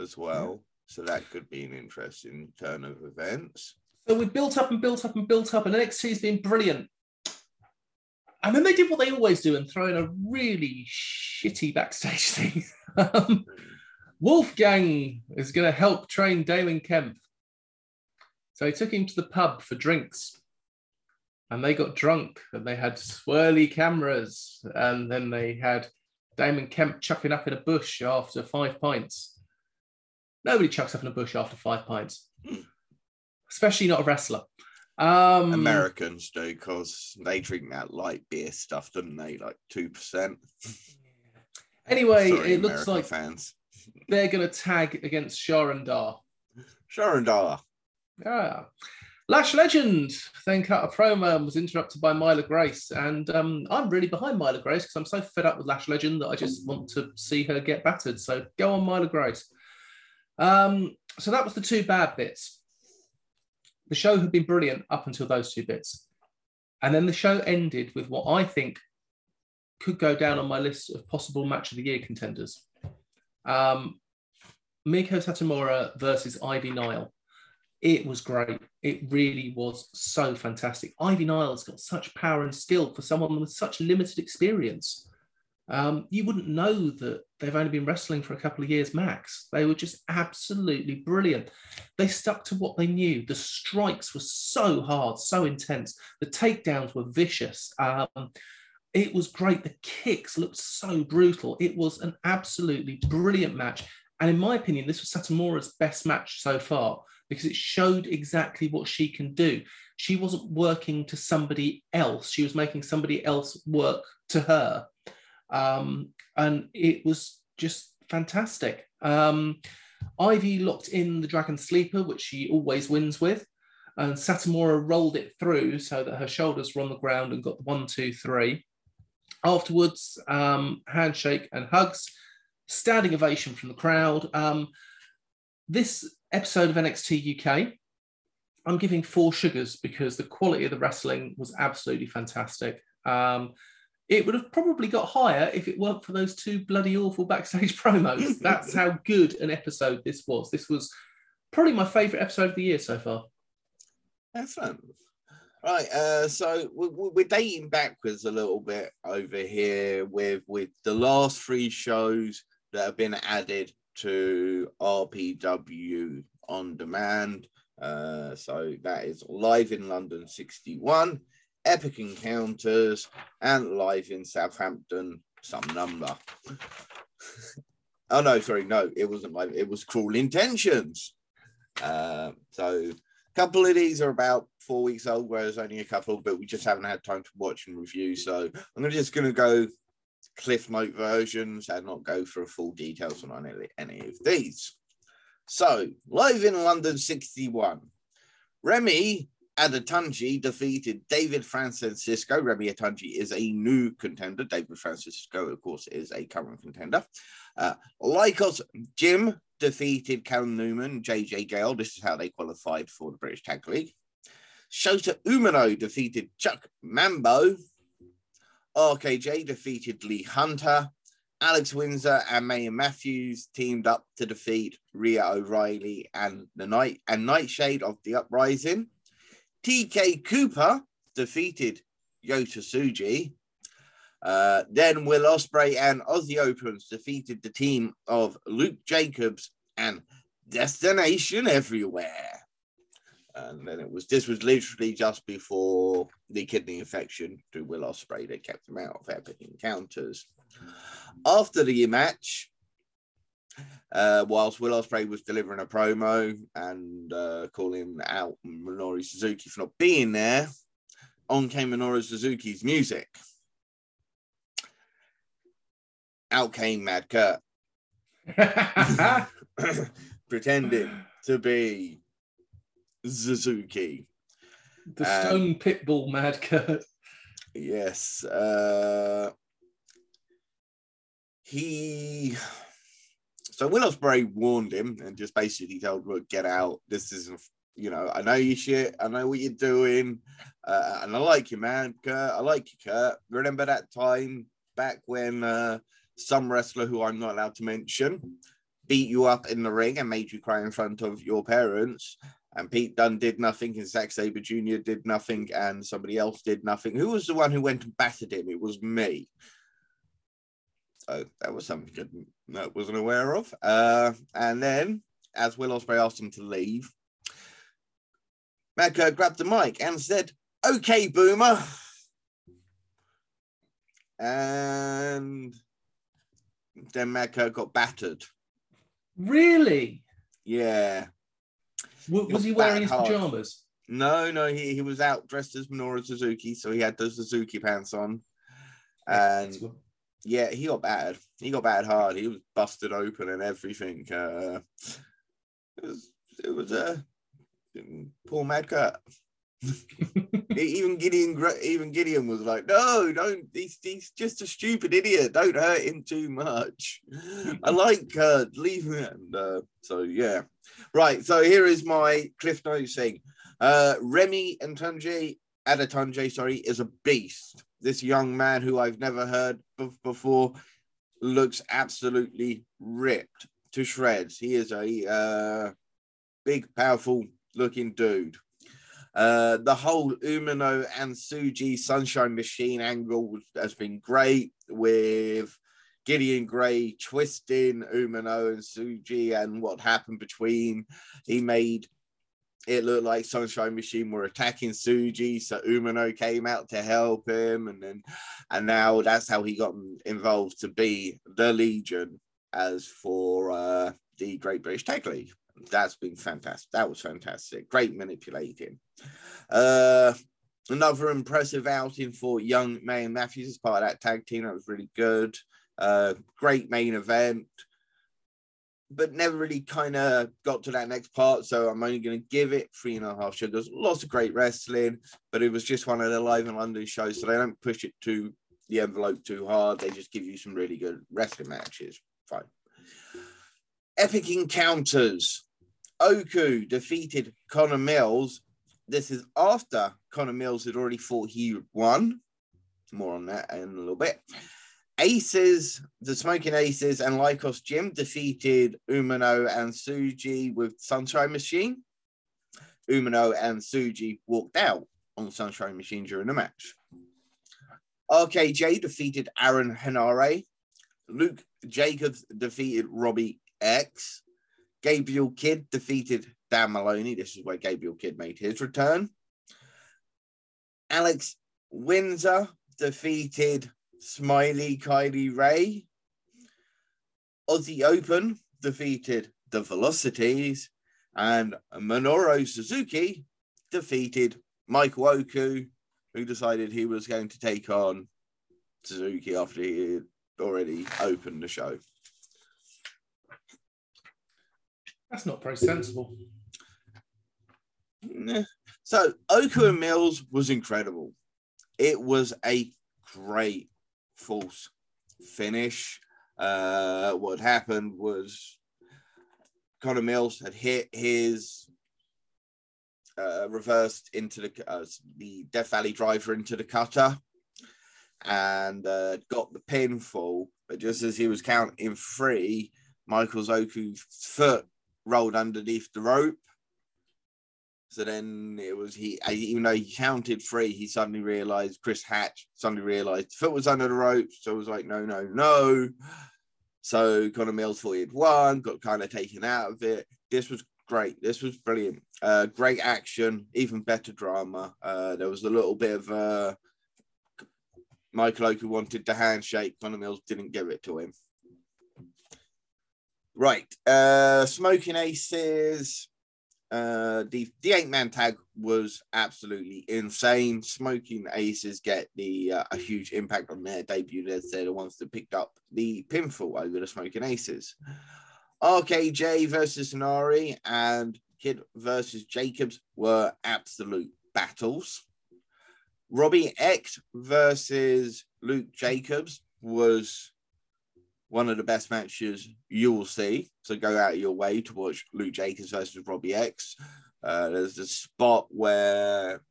as well. So that could be an interesting turn of events. So we built up and built up and built up, and NXT's been brilliant. And then they did what they always do and throw in a really shitty backstage thing. um, Wolfgang is going to help train Damon Kemp. So he took him to the pub for drinks. And they got drunk and they had swirly cameras. And then they had Damon Kemp chucking up in a bush after five pints. Nobody chucks up in a bush after five pints, especially not a wrestler. Um, Americans do because they drink that light beer stuff, don't they? Like two percent. Anyway, Sorry, it looks American like fans. they're going to tag against Sharon Dar. Sharon Dar. Yeah. Lash Legend then cut a promo and was interrupted by Myla Grace. And um, I'm really behind Myla Grace because I'm so fed up with Lash Legend that I just want to see her get battered. So go on, Myla Grace. Um, so that was the two bad bits. The show had been brilliant up until those two bits. And then the show ended with what I think could go down on my list of possible match of the year contenders. Um, Meiko Satomura versus Ivy Nile. It was great. It really was so fantastic. Ivy Nile's got such power and skill for someone with such limited experience. Um, you wouldn't know that they've only been wrestling for a couple of years max. They were just absolutely brilliant. They stuck to what they knew. The strikes were so hard, so intense. The takedowns were vicious. Um, it was great. The kicks looked so brutal. It was an absolutely brilliant match. And in my opinion, this was Satomura's best match so far because it showed exactly what she can do. She wasn't working to somebody else, she was making somebody else work to her. Um, and it was just fantastic. Um, Ivy locked in the Dragon Sleeper, which she always wins with. And Satomura rolled it through so that her shoulders were on the ground and got the one, two, three. Afterwards, um, handshake and hugs, standing ovation from the crowd. Um, this episode of NXT UK, I'm giving four sugars because the quality of the wrestling was absolutely fantastic. Um, it would have probably got higher if it weren't for those two bloody awful backstage promos. That's how good an episode this was. This was probably my favourite episode of the year so far. Excellent. Right, uh, so we- we- we're dating backwards a little bit over here with with the last three shows that have been added to RPW on demand. Uh, so that is live in London 61, Epic Encounters, and live in Southampton, some number. oh no, sorry, no, it wasn't live. It was Cruel Intentions. Uh, so a couple of these are about four weeks old, whereas only a couple, but we just haven't had time to watch and review. So I'm just going to go cliff note versions and not go for full details on any, any of these. So live in London 61, Remy Adetunji defeated David Francisco. Remy Adetunji is a new contender. David Francisco, of course, is a current contender. Uh, Lykos Gym defeated Callum Newman, JJ Gale. This is how they qualified for the British Tag League. Shota Umino defeated Chuck Mambo. RKJ defeated Lee Hunter. Alex Windsor and May Matthews teamed up to defeat Rhea O'Reilly and the Night and Nightshade of the Uprising. TK Cooper defeated Yota Tsuji. Uh, then Will Ospreay and Aussie Opens defeated the team of Luke Jacobs and Destination Everywhere. And then it was this was literally just before the kidney infection to Will Ospreay that kept him out of epic encounters. After the match, uh, whilst Will Ospreay was delivering a promo and uh, calling out Minoru Suzuki for not being there, on came Minoru Suzuki's music out came Mad Kurt, pretending to be Suzuki. the Um, Stone Pitbull Mad Kurt. Yes. Uh, he. So Will Ospreay warned him and just basically told him, "Get out. This isn't You know, I know you shit. I know what you're doing. Uh, and I like you, man. Kurt, I like you, Kurt. Remember that time back when uh, some wrestler who I'm not allowed to mention beat you up in the ring and made you cry in front of your parents? And Pete Dunne did nothing, and Zack Sabre Jr. did nothing, and somebody else did nothing. Who was the one who went and battered him? It was me. So that was something I wasn't aware of. Uh, and then, as Will Ospreay asked him to leave, Mad Kurt grabbed the mic and said, Okay, Boomer. And then Mad Kurt got battered. Really? Yeah. W- was he wearing his pajamas? No, no, he, he was out dressed as Minoru Suzuki, so he had those Suzuki pants on. And yeah, he got bad. He got bad hard. He was busted open and everything. Uh, it was it was a uh, poor Mad Kurt. even Gideon, even Gideon was like, "No, don't. He's, he's just a stupid idiot. Don't hurt him too much. I like Kurt. Leave him." uh, so yeah, right. So here is my cliff notes thing. Uh, Remy and Tunji, Adetunji, sorry, is a beast. This young man who I've never heard of before looks absolutely ripped to shreds. He is a uh, big, powerful looking dude. Uh, the whole Umino and Tsuji Sunshine Machine angle has been great with Gideon Grey twisting Umino and Tsuji and what happened between. He made it looked like Sunshine Machine were attacking Tsuji, so Umino came out to help him, and then and now that's how he got involved to be the Legion as for uh, the Great British Tag League that's been fantastic. That was fantastic. Great manipulating. Uh, another impressive outing for young May and Matthews as part of that tag team. That was really good. Uh, great main event, but never really kind of got to that next part. So I'm only going to give it three and a half sugars. Lots of great wrestling, but it was just one of the live in London shows. So they don't push it to the envelope too hard. They just give you some really good wrestling matches. Fine. Epic encounters. Oku defeated Connor Mills. This is after Connor Mills had already thought he won. More on that in a little bit. Aces, the Smoking Aces, and Lykos Gym defeated Umino and Tsuji with Sunshine Machine. Umino and Tsuji walked out on Sunshine Machine during the match. RKJ defeated Aaron Henare. Luke Jacobs defeated Robbie X. Gabriel Kidd defeated Dan Moloney. This is where Gabriel Kidd made his return. Alex Windsor defeated Smiley Kylie Rae. Aussie Open defeated the Velocities. And Minoru Suzuki defeated Michael Oku, who decided he was going to take on Suzuki after he had already opened the show. That's not very sensible. So Oku and Mills was incredible. It was a great false finish. Uh, what happened was Connor Mills had hit his uh, reversed into the uh, the Death Valley driver into the cutter and uh, got the pinfall. But just as he was counting three, Michael Oku's foot rolled underneath the rope. So then it was he, even though he counted three, he suddenly realized Chris Hatch suddenly realized the foot was under the rope. So it was like, no, no, no. So Connor Mills thought he had won, got kind of taken out of it. This was great. This was brilliant. Uh, great action, even better drama. Uh, there was a little bit of uh, Michael Oku wanted the handshake. Connor Mills didn't give it to him. Right. Uh, Smoking Aces. Uh, the the eight man tag was absolutely insane. Smoking Aces get the uh, a huge impact on their debut they're the ones that picked up the pinfall over the Smoking Aces. RKJ versus Nari and Kid versus Jacobs were absolute battles. Robbie X versus Luke Jacobs was one of the best matches you will see. So go out of your way to watch Luke Jacobs versus Robbie X. Uh, there's a spot where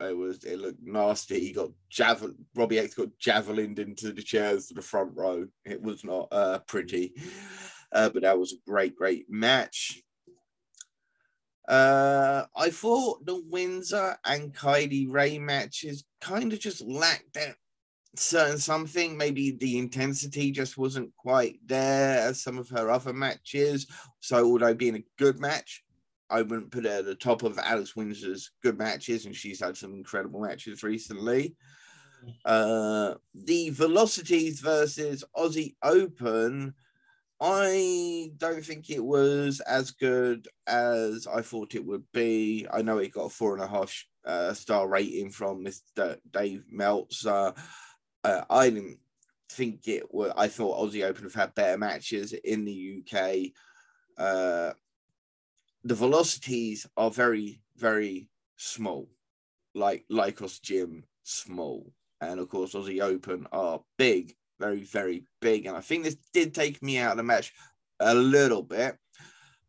it was it looked nasty. He got javel Robbie X got javelined into the chairs to the front row. It was not uh, pretty, uh, but that was a great, great match. Uh, I thought the Windsor and Kylie Rae matches kind of just lacked that certain something. Maybe the intensity just wasn't quite there as some of her other matches. So, although being a good match, I wouldn't put her at the top of Alex Windsor's good matches, and she's had some incredible matches recently. Uh, the Velocities versus Aussie Open I don't think it was as good as I thought it would be. I know it got a four and a half uh, star rating from Mr. Dave Meltzer. Uh, I didn't think it was. I thought Aussie Open have had better matches in the UK. Uh, the velocities are very, very small, like Lykos Gym small, and of course Aussie Open are big very, very big. And I think this did take me out of the match a little bit.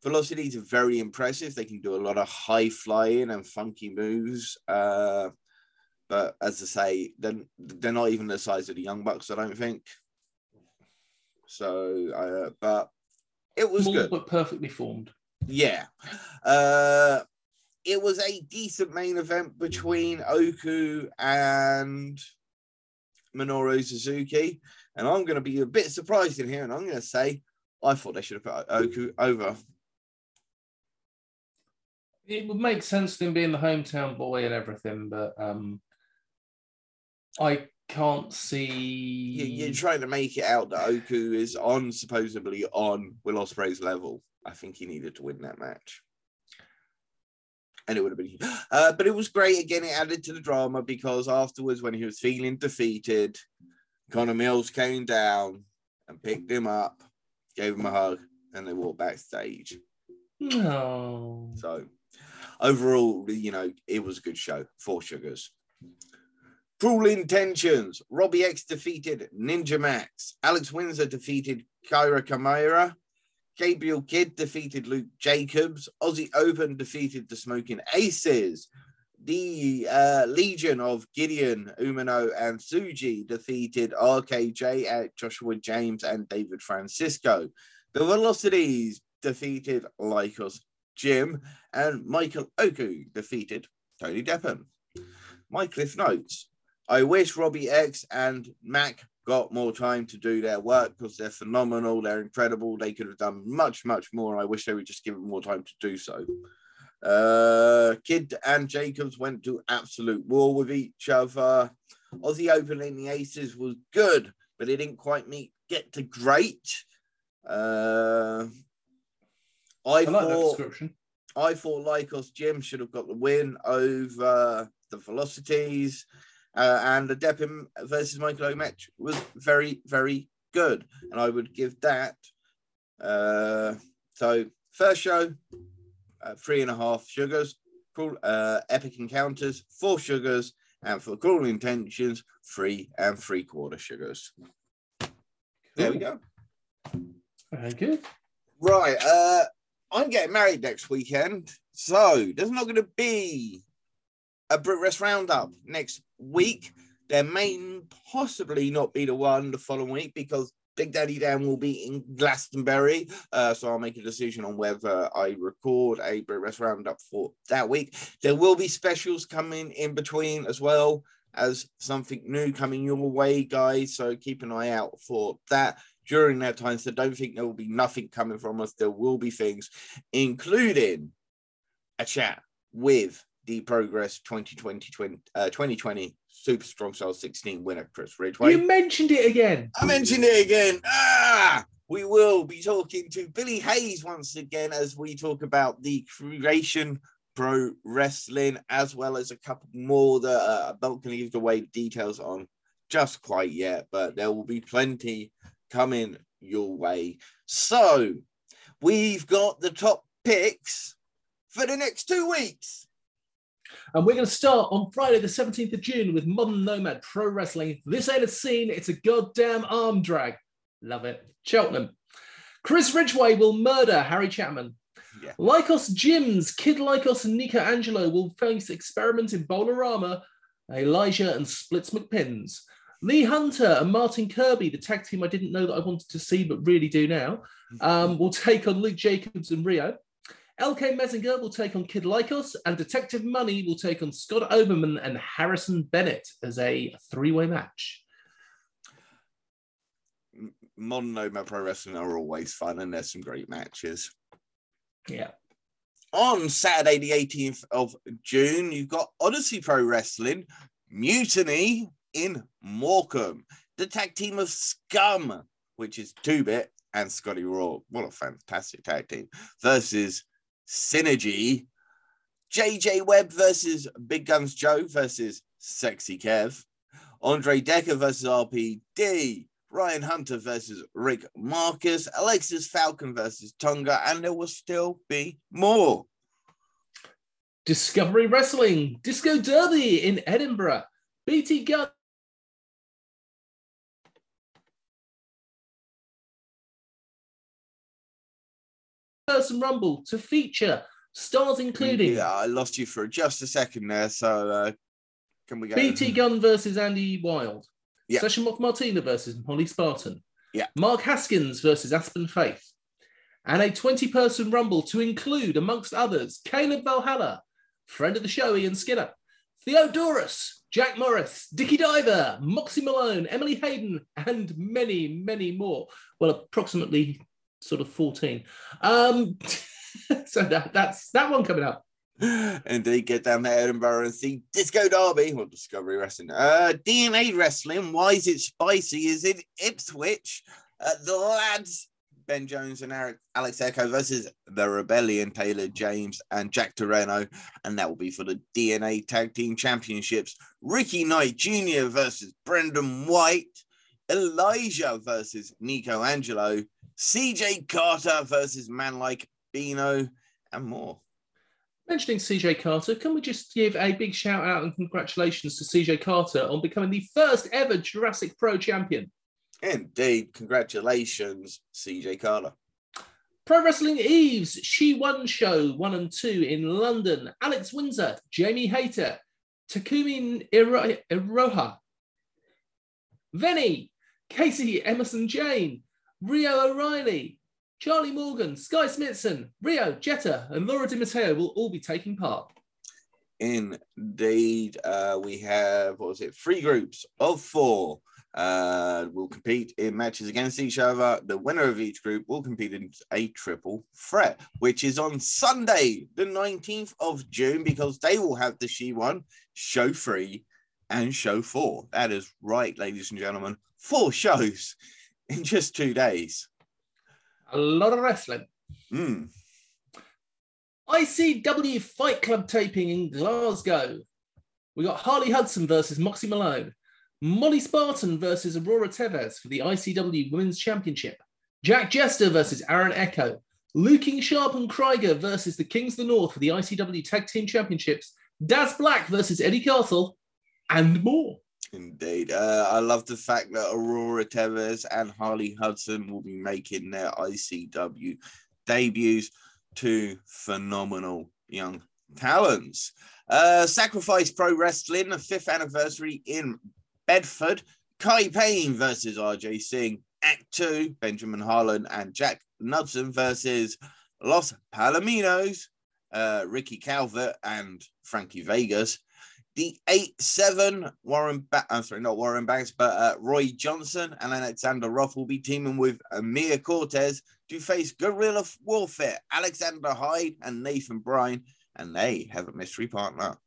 Velocities are very impressive. They can do a lot of high flying and funky moves. Uh, but as I say, they're, they're not even the size of the Young Bucks, I don't think. So, uh, but it was Small, good. But perfectly formed. Yeah. Uh, it was a decent main event between Oku and Minoru Suzuki. And I'm going to be a bit surprised in here, and I'm going to say I thought they should have put Oku over. It would make sense to him being the hometown boy and everything, but um, I can't see. You're trying to make it out that Oku is on supposedly on Will Ospreay's level. I think he needed to win that match and it would have been. Uh, but it was great. Again, it added to the drama because afterwards, when he was feeling defeated, Connor Mills came down and picked him up, gave him a hug, and they walked backstage. No. So, overall, you know, it was a good show. Four sugars. Cruel Intentions. Robbie X defeated Ninja Mack. Alex Windsor defeated Kyra Kamara. Gabriel Kidd defeated Luke Jacobs. Aussie Open defeated the Smoking Aces. The uh, Legion of Gideon, Umino, and Tsuji defeated RKJ at Joshua James and David Francisco. The Velocities defeated Lykos Gym, and Michael Oku defeated Tony Deppen. My cliff notes. I wish Robbie X and Mack got more time to do their work because they're phenomenal. They're incredible. They could have done much, much more. I wish they would just give them more time to do so. Uh, Kidd and Jacobs went to absolute war with each other. Aussie opening the aces was good, but it didn't quite meet get to great. Uh, I, I like thought, I thought Lykos Gym should have got the win over the Velocities. Uh, and the Deppen versus Michael O match was very, very good. And I would give that. Uh, so, first show, uh, three and a half sugars. Cool, uh, epic encounters, four sugars. And for cruel intentions, three and three quarter sugars. Cool. There we go. Very good. Right. Uh, I'm getting married next weekend. So, there's not going to be a Brit Wres Roundup next week. There may possibly not be the one the following week because Big Daddy Dan will be in Glastonbury. Uh, so I'll make a decision on whether I record a Brit Wres Roundup for that week. There will be specials coming in between as well as something new coming your way, guys. So keep an eye out for that during that time. So don't think there will be nothing coming from us. There will be things, including a chat with the Progress 2020, 20, uh, 2020 Super Strong Style 16 winner, Chris Ridgway. You mentioned it again. I mentioned it again. Ah, we will be talking to Billy Hayes once again as we talk about the creation pro wrestling, as well as a couple more that uh, I don't going to give away details on just quite yet, but there will be plenty coming your way. So we've got the top picks for the next two weeks. And we're going to start on Friday, the 17th of June, with Modern Nomad Pro Wrestling. This ain't a scene, it's a goddamn arm drag. Love it. Cheltenham. Chris Ridgway will murder Harry Chapman. Yeah. Lykos Gyms, Kid Lykos and Nico Angelo will face Experiment in Bolarama, Elijah and Splits McPins. Lee Hunter and Martin Kirby, the tag team I didn't know that I wanted to see but really do now, um, will take on Luke Jacobs and Rio. LK Messinger will take on Kid Lykos, and Detective Money will take on Scott Oberman and Harrison Bennett as a three way match. Modern Nomad Pro Wrestling are always fun, and there's some great matches. Yeah. On Saturday, the 18th of June, you've got Odyssey Pro Wrestling, Mutiny in Morecambe, the tag team of Scum, which is Two Bit and Scotty Raw. What a fantastic tag team, versus Synergy, JJ Webb versus Big Guns Joe versus Sexy Kev, Andre Decker versus RPD, Ryan Hunter versus Rick Marcus, Alexis Falcon versus Tonga, and there will still be more. Discovery Wrestling, Disco Derby in Edinburgh, BT Gunn. Person Rumble to feature stars including Yeah, I lost you for just a second there, so uh, can we go? BT Gunn versus Andy Wild. Yeah. Session Moth Martina versus Holly Spartan. Yeah. Mark Haskins versus Aspen Faith. And a 20 person rumble to include, amongst others, Caleb Valhalla, friend of the show, Ian Skinner, Theodorus, Jack Morris, Dickie Diver, Moxie Malone, Emily Hayden, and many, many more. Well, approximately sort of 14. Um, so that, that's that one coming up. Indeed, get down to Edinburgh and see Disco Derby or Discovery Wrestling. Uh, DNA Wrestling, why is it spicy? Is it Ipswich? Uh, the lads, Ben Jones and Eric, Alex Echo versus the Rebellion, Taylor James and Jack Toreno. And that will be for the DNA Tag Team Championships. Ricky Knight Jr. versus Brendan White. Elijah versus Nico Angelo. CJ Carter versus Man Like Bino and more. Mentioning CJ Carter, can we just give a big shout out and congratulations to CJ Carter on becoming the first ever Jurassic Pro champion? Indeed. Congratulations, CJ Carter. Pro Wrestling Eves, She Won Show 1 and 2 in London. Alex Windsor, Jamie Hayter, Takumi Iro- Iroha, Venny, Casey Emerson Jane, Rio O'Reilly, Charlie Morgan, Sky Smithson, Rio, Jetta, and Laura Di Matteo will all be taking part. Indeed. Uh, we have, what was it, three groups of four uh, will compete in matches against each other. The winner of each group will compete in a triple threat, which is on Sunday, the 19th of June, because they will have the She One, Show Three, and Show Four. That is right, ladies and gentlemen. Four shows in just two days. A lot of wrestling. Mm. ICW Fight Club taping in Glasgow. We got Harley Hudson versus Moxie Malone. Molly Spartan versus Aurora Tevez for the ICW Women's Championship. Jack Jester versus Aaron Echo. Luking Sharp and Krieger versus the Kings of the North for the ICW Tag Team Championships. Daz Black versus Eddie Castle, and more. Indeed. Uh, I love the fact that Aurora Tevez and Harley Hudson will be making their ICW debuts. Two phenomenal young talents. Uh, Sacrifice Pro Wrestling, the fifth anniversary in Bedford. Kai Payne versus RJ Singh. Act two, Benjamin Harlan and Jack Knudsen versus Los Palominos, uh, Ricky Calvert and Frankie Vegas. The 8 7, Warren, ba- I'm sorry, not Warren Banks, but uh, Roy Johnson and Alexander Roth will be teaming with Amir Cortez to face Guerrilla Warfare, Alexander Hyde and Nathan Bryan, and they have a mystery partner.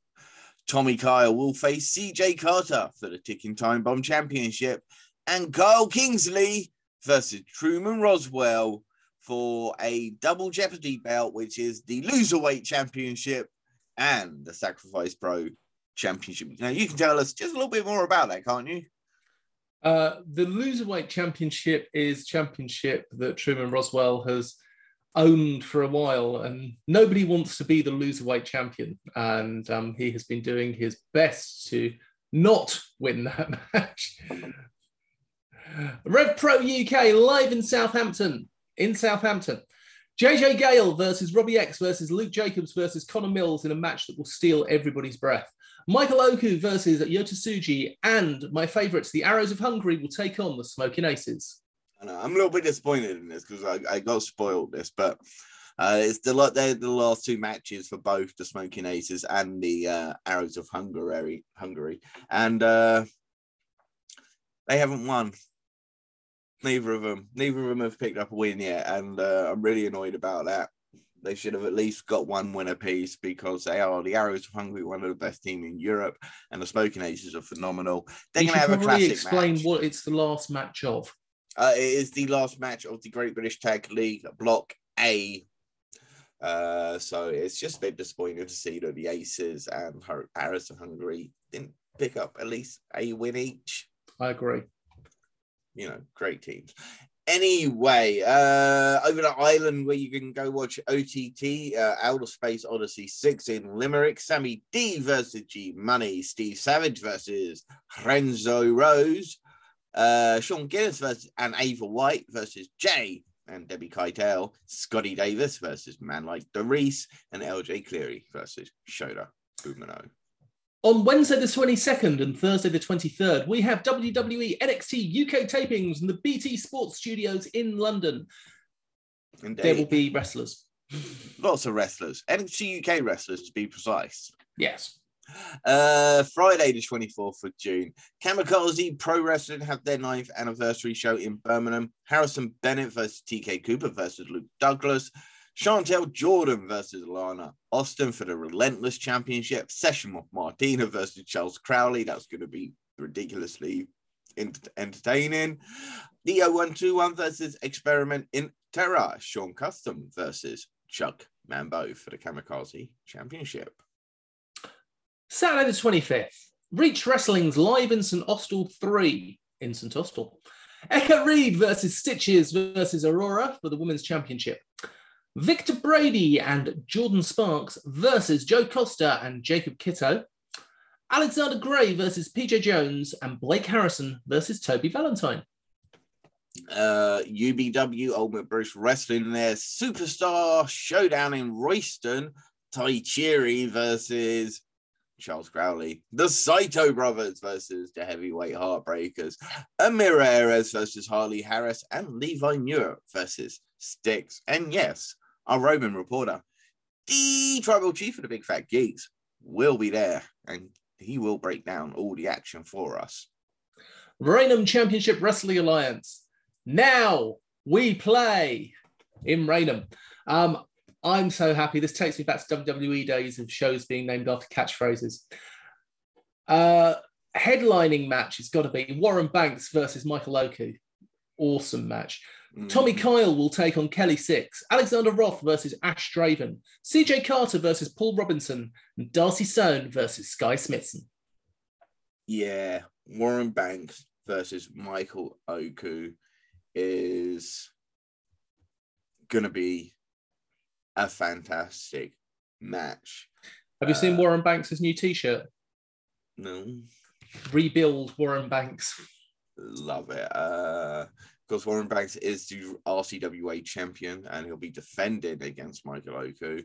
Tommy Kyle will face CJ Carter for the Ticking Time Bomb Championship, and Kyle Kingsley versus Truman Roswell for a double Jeopardy belt, which is the Loserweight Championship and the Sacrifice Pro Championship. Now, you can tell us just a little bit more about that, can't you? Uh, the Loserweight Championship is championship that Truman Roswell has owned for a while, and nobody wants to be the Loserweight champion. And um, he has been doing his best to not win that match. Rev Pro UK live in Southampton. In Southampton. JJ Gale versus Robbie X versus Luke Jacobs versus Connor Mills in a match that will steal everybody's breath. Michael Oku versus Yota Tsuji, and my favourites, the Arrows of Hungary, will take on the Smoking Aces. I know, I'm a little bit disappointed in this because I, I got spoiled this, but uh, it's the they're the last two matches for both the Smoking Aces and the uh, Arrows of Hungary, Hungary, and uh, they haven't won. Neither of them, neither of them have picked up a win yet, and uh, I'm really annoyed about that. They should have at least got one win apiece because they are the Arrows of Hungary, one of the best team in Europe, and the Smoking Aces are phenomenal. They're going to have a classic explain match. what it's the last match of. Uh, it is the last match of the Great British Tag League Block A. Uh, so it's just a bit disappointing to see that the Aces and Arrows of Hungary didn't pick up at least a win each. I agree. You know, great teams. Anyway, uh, over to Ireland where you can go watch OTT, uh, Outer Space Odyssey 6 in Limerick, Sammy D versus G Money, Steve Savage versus Renzo Rose, uh, Sean Guinness versus and Ava White versus Jay and Debbie Keitel, Scotty Davis versus Man Like Reese, and LJ Cleary versus Shota Umino. On Wednesday the 22nd and Thursday the 23rd, we have WWE NXT UK tapings in the BT Sports Studios in London. Indeed. There will be wrestlers. Lots of wrestlers. NXT UK wrestlers, to be precise. Yes. Uh, Friday, the 24th of June, Kamikaze Pro Wrestling have their ninth anniversary show in Birmingham. Harrison Bennett versus TK Cooper versus Luke Douglas. Chantel Jordan versus Lana Austin for the Relentless Championship. Session Moth Martina versus Charles Crowley. That's going to be ridiculously entertaining. Neo 121 versus Experiment in Terror. Sean Kustom versus Chuck Mambo for the Kamikaze Championship. Saturday the 25th. Reach Wrestling's live in St. Austell 3 in St. Austell. Eka Reed versus Stitches versus Aurora for the Women's Championship. Victor Brady and Jordan Sparks versus Joe Costa and Jacob Kitto. Alexander Gray versus PJ Jones and Blake Harrison versus Toby Valentine. Uh, UBW Ultimate Bruce Wrestling their superstar showdown in Royston. Tai Chiri versus Charles Crowley. The Saito brothers versus the heavyweight heartbreakers. Amira Erez versus Harley Harris and Levi Muir versus Sticks. And yes, our Roman reporter, the tribal chief of the Big Fat Geeks, will be there and he will break down all the action for us. Rainham Championship Wrestling Alliance. Now we play in Rainham. Um, I'm so happy. This takes me back to WWE days of shows being named after catchphrases. Uh, headlining match has got to be Warren Banks versus Michael Oku. Awesome match. Tommy mm. Kyle will take on Kelly Six. Alexander Roth versus Ash Draven. CJ Carter versus Paul Robinson. And Darcy Stone versus Sky Smithson. Yeah, Warren Banks versus Michael Oku is going to be a fantastic match. Have you uh, seen Warren Banks' new t shirt? No. Rebuild Warren Banks. Love it. Uh, because Warren Banks is the RCWA champion and he'll be defending against Michael Oku.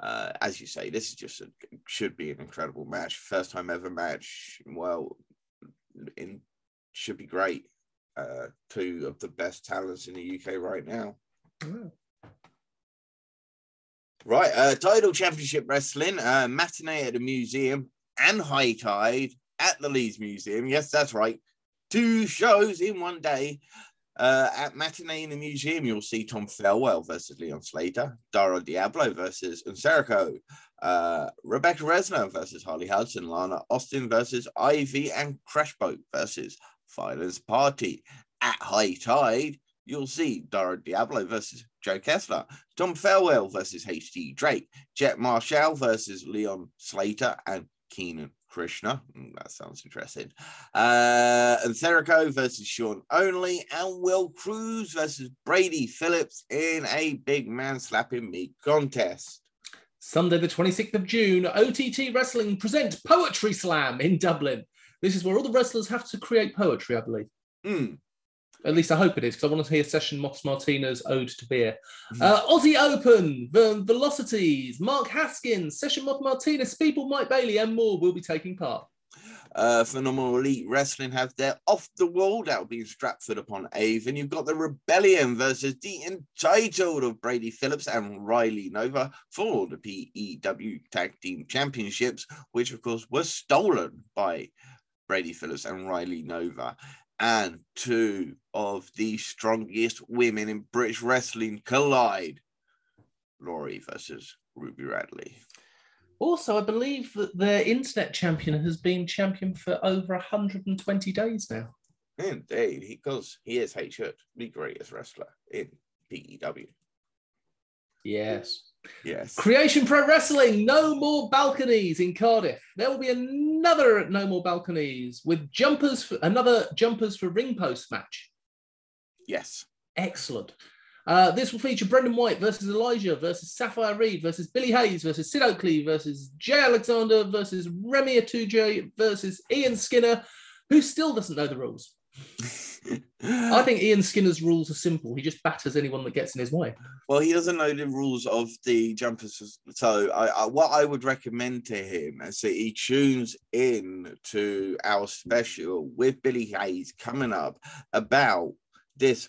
Uh, as you say, this is just a, should be an incredible match. First time ever match. Well, in should be great. Uh, two of the best talents in the UK right now. Mm. Right, uh, Tidal championship wrestling, uh, matinee at the museum and high tide at the Leeds Museum. Yes, that's right. Two shows in one day. Uh, at Matinee in the Museum, you'll see Tom Thelwell versus Leon Slater, Dara Diablo versus Unserico, uh, Rebecca Resner versus Harley Hudson, Lana Austin versus Ivy, and Crashboat versus Violence Party. At High Tide, you'll see Dara Diablo versus Joe Kessler, Tom Thelwell versus HD Drake, Jet Marshall versus Leon Slater, and Keenan Krishna. Mm, that sounds interesting. Uh, and Therico versus Sean Only, and Will Cruz versus Brady Phillips in a big man slapping me contest. Sunday, the 26th of June, OTT Wrestling present Poetry Slam in Dublin. This is where all the wrestlers have to create poetry, I believe. Mm. At least I hope it is, because I want to hear Session Moth Martina's Ode to Beer. Uh, Aussie Open, the Velocities, Mark Haskins, Session Moth Martina, Speedball Mike Bailey, and more will be taking part. Uh, Phenomenal Elite Wrestling have their off the wall. That'll be in Stratford upon Avon. You've got the Rebellion versus the entitled of Brady Phillips and Riley Nova for the PEW Tag Team Championships, which of course was stolen by Brady Phillips and Riley Nova. And two of the strongest women in British wrestling collide. Laurie versus Ruby Radley. Also, I believe that their internet champion has been champion for over 120 days now. Indeed, because he is H the greatest wrestler in PEW. Yes. Yes. Creation Pro Wrestling, no more balconies in Cardiff. There will be another no more balconies with jumpers for another jumpers for ring post match. Yes. Excellent. Uh, this will feature Brendan White versus Elijah versus Sapphire Reed versus Billy Hayes versus Sid Oakley versus Jay Alexander versus Remy Atuje versus Ian Skinner, who still doesn't know the rules. I think Ian Skinner's rules are simple. He just batters anyone that gets in his way. Well, he doesn't know the rules of the jumpers. So, I, I, what I would recommend to him is that he tunes in to our special with Billy Hayes coming up about this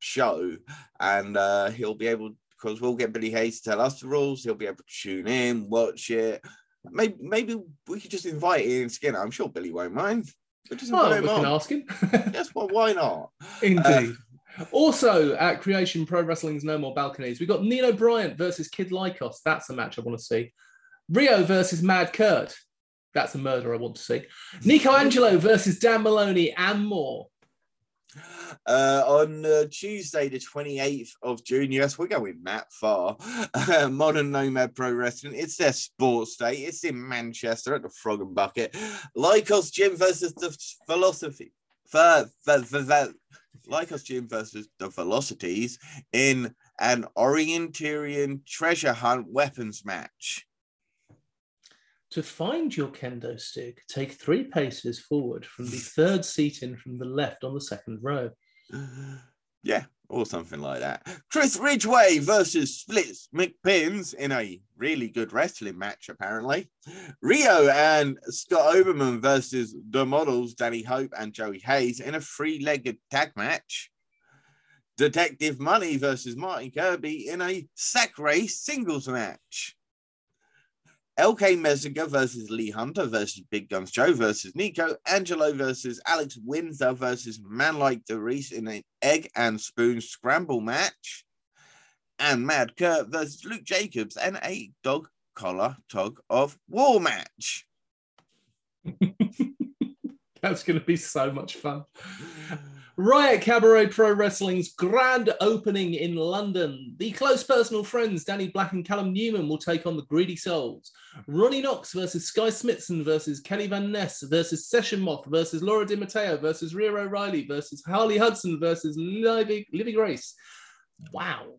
show, and uh, he'll be able because we'll get Billy Hayes to tell us the rules. He'll be able to tune in, watch it. Maybe maybe we could just invite Ian Skinner. I'm sure Billy won't mind. We'll just Oh, we him can on. ask him. Yes, well, why not? Indeed. also at Creation Pro Wrestling's No More Balconies, we've got Nino Bryant versus Kid Lykos. That's a match I want to see. Rio versus Mad Kurt. That's a murder I want to see. Nico Angelo versus Dan Moloney and more. Uh, on uh, Tuesday, the 28th of June, yes, we're going that far. Uh, Modern Nomad Pro Wrestling, it's their sports day. It's in Manchester at the Frog and Bucket. Lykos Gym versus the Philosophy. For, for, for, for, Lykos Gym versus the Velocities in an Orientarian treasure hunt weapons match. To find your kendo stick, take three paces forward from the third seat in from the left on the second row. Yeah, or something like that. Chris Ridgway versus Splits McPins in a really good wrestling match, apparently. Rio and Scott Oberman versus the models Danny Hope and Joey Hayes in a three legged tag match. Detective Money versus Martin Kirby in a sack race singles match. LK Messinger versus Lee Hunter versus Big Guns Joe versus Nico. Angelo versus Alex Windsor versus Man Like Reese in an egg and spoon scramble match. And Mad Kurt versus Luke Jacobs and a dog collar tug of war match. That's going to be so much fun. Riot Cabaret Pro Wrestling's grand opening in London. The close personal friends Danny Black and Callum Newman will take on the Greedy Souls. Ronnie Knox versus Sky Smithson versus Kelly Van Ness versus Session Moth versus Laura Di Matteo versus Rhea O'Reilly versus Harley Hudson versus Livy, Livy Grace. Wow.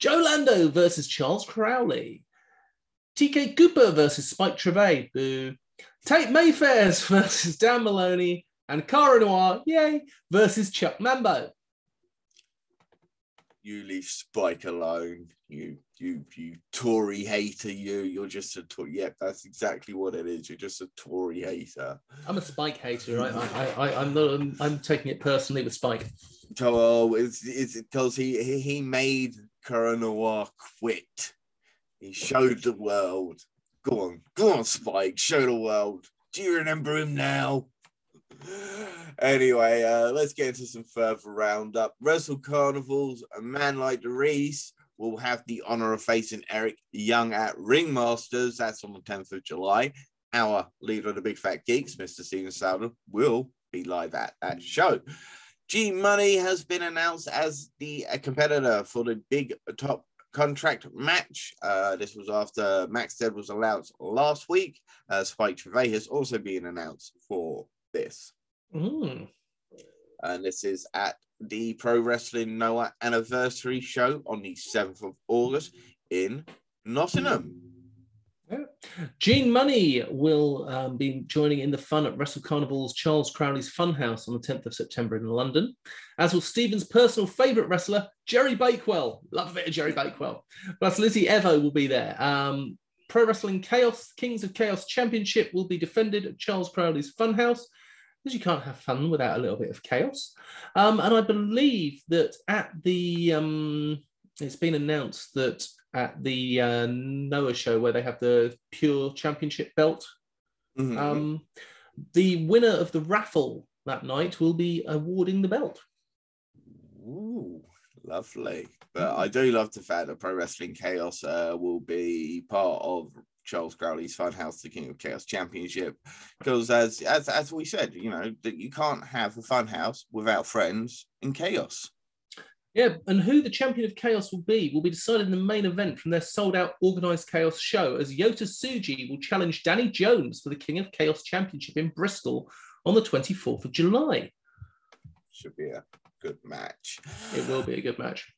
Joe Lando versus Charles Crowley. TK Cooper versus Spike Trivet. Boo. Tate Mayfairs versus Dan Moloney. And Cara Noir, yay, versus Chuck Mambo. You leave Spike alone. You, you, you Tory hater. You, you're just a Tory. Yep, that's exactly what it is. You're just a Tory hater. I'm a Spike hater. I, I, I, I'm not. I'm, I'm taking it personally with Spike. Oh, it's it's because he, he he made Cara Noir quit. He showed the world. Go on, go on, Spike. Show the world. Do you remember him now? Anyway, uh, let's get into some further roundup. Wrestle Carnivals, a man like the Reese will have the honor of facing Eric Young at Ringmasters. That's on the 10th of July. Our leader of the Big Fat Geeks, Mr. Steven Souder, will be live at that show. G Money has been announced as the competitor for the big top contract match. Uh, this was after Max Dead was announced last week. Uh, Spike Trivet has also been announced for this. Mm. And this is at the Pro Wrestling Noah anniversary show on the 7th of August in Nottingham. G Money will um, be joining in the fun at Wrestle Carnival's Charles Crowley's Funhouse on the 10th of September in London, as will Stephen's personal favourite wrestler, Jerry Bakewell. Love a bit of Jerry Bakewell. Plus, Lizzy Evo will be there. Um, Pro Wrestling Chaos Kings of Chaos Championship will be defended at Charles Crowley's Funhouse, because you can't have fun without a little bit of chaos. Um, and I believe that at the, um, it's been announced that at the uh, Noah show where they have the pure championship belt. Mm-hmm. Um, the winner of the raffle that night will be awarding the belt. Ooh, lovely. But I do love the fact that Pro Wrestling Chaos uh, will be part of Charles Crowley's Funhouse, the King of Chaos Championship, because as as as we said, you know that you can't have a Funhouse without friends in chaos. Yeah, and who the champion of chaos will be will be decided in the main event from their sold out organized chaos show as Yota Tsuji will challenge Danny Jones for the King of Chaos Championship in Bristol on the 24th of July. Should be a good match. It will be a good match.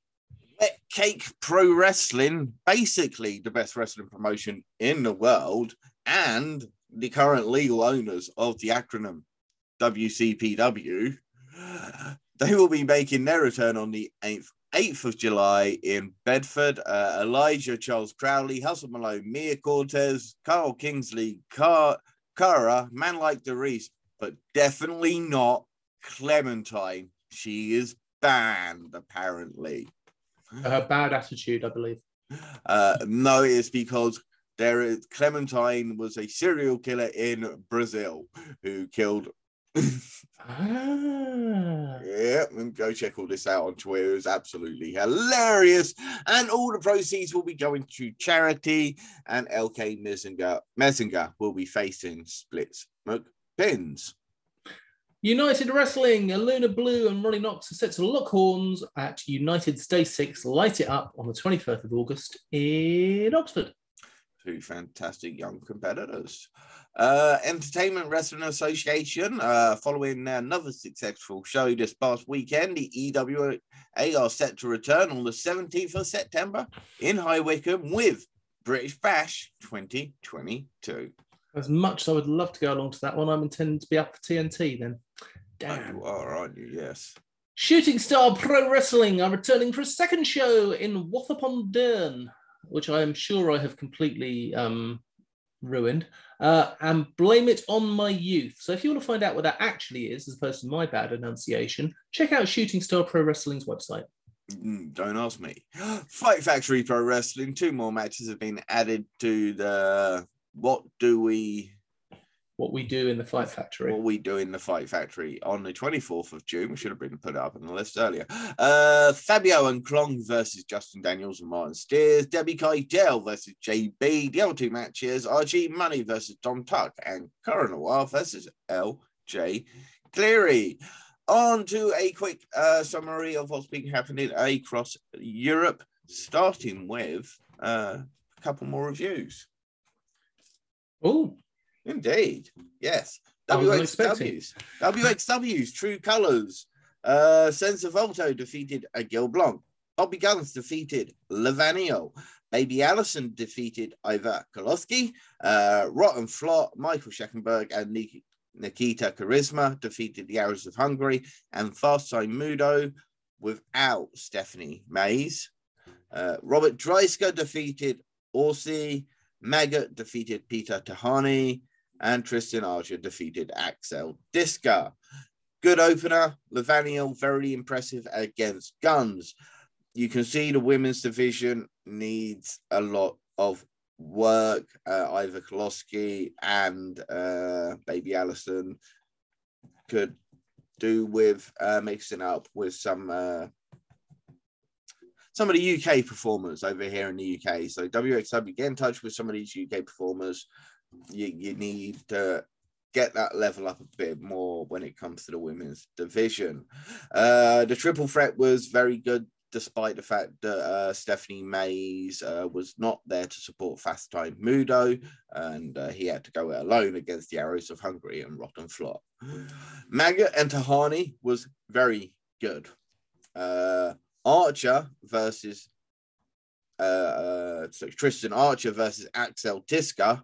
Wet Cake Pro Wrestling, basically the best wrestling promotion in the world, and the current legal owners of the acronym WCPW they will be making their return on the 8th, 8th of July in Bedford. Uh, Elijah Charles Crowley, Hustle Malone, Mia Cortez, Carl Kingsley, Car- Cara, man like Doris, but definitely not Clementine. She is banned, apparently. Her bad attitude, I believe. Uh, no, it's because there is Clementine was a serial killer in Brazil who killed ah. Yeah, and go check all this out on Twitter. It's absolutely hilarious. And all the proceeds will be going to charity. And LK Messinger, Messinger will be facing split smoke pins. United Wrestling, Luna Blue and Ronnie Knox are set to lock horns at United's Day 6 Light It Up on the 21st of August in Oxford. Two fantastic young competitors. Uh, Entertainment Wrestling Association, uh, following another successful show this past weekend, the EWA are set to return on the 17th of September in High Wycombe with British Bash 2022. As much as I would love to go along to that one, I'm intending to be up for TNT then. Damn. You are, aren't you? Yes. Shooting Star Pro Wrestling are returning for a second show in Wath upon Dearne, which I am sure I have completely um, ruined, uh, and blame it on my youth. So if you want to find out what that actually is, as opposed to my bad enunciation, check out Shooting Star Pro Wrestling's website. Mm, don't ask me. Fight Factory Pro Wrestling. Two more matches have been added to the. What do we what we do in the Fight Factory. What we do in the Fight Factory on the 24th of June. We should have been put up on the list earlier. Uh, Fabio and Klong versus Justin Daniels and Martin Steers. Debbie Keitel versus JB. The other two matches are G Money versus Tom Tuck and Cara Noir versus LJ Cleary. On to a quick uh, summary of what's been happening across Europe, starting with uh, a couple more reviews. Oh, Indeed. Yes. WXWs. WXWs, True Colors. Uh, Senza Volto defeated Gil Blanc. Bobby Guns defeated Levaniel. Baby Allison defeated Iva Koloski. Uh, Rott und Flott, Michael Schenkenberg, and Nik- Nikita Charisma defeated the Arrows of Hungary. And Fast Time Moodo without Stephanie Maze. Uh, Robert Dreissker defeated Orsi. Maggot defeated Peter Tihanyi and Tristan Archer defeated Axel Tischer. Good opener. Levaniel, very impressive against Guns. You can see the women's division needs a lot of work. Uh, Iva Koloski and uh, Baby Allison could do with uh, mixing up with some uh, some of the UK performers over here in the UK. So WXW get in touch with some of these UK performers you, you need to get that level up a bit more when it comes to the women's division. Uh, the triple threat was very good, despite the fact that uh, Stephanie Maze uh, was not there to support Fast Time Moodo, and uh, he had to go it alone against the Arrows of Hungary and Rott und Flott. Maggot and Tihanyi was very good. Uh, Archer versus uh, so Tristan Archer versus Axel Tischer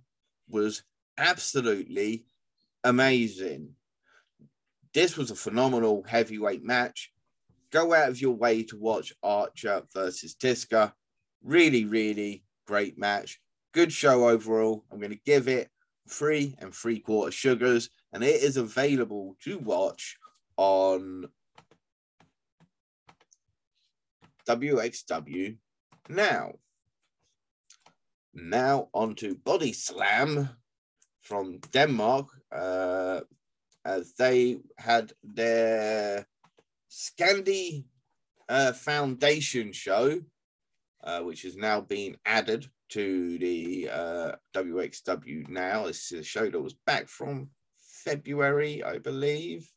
was absolutely amazing. This was a phenomenal heavyweight match. Go out of your way to watch Archer versus Tischer. Really, really great match. Good show overall. I'm going to give it three and three quarter sugars, and it is available to watch on WXW now. Now on to Body Slam from Denmark, uh, as they had their Scandi uh, Foundation show, uh, which has now been added to the uh, WXW now. This is a show that was back from February, I believe.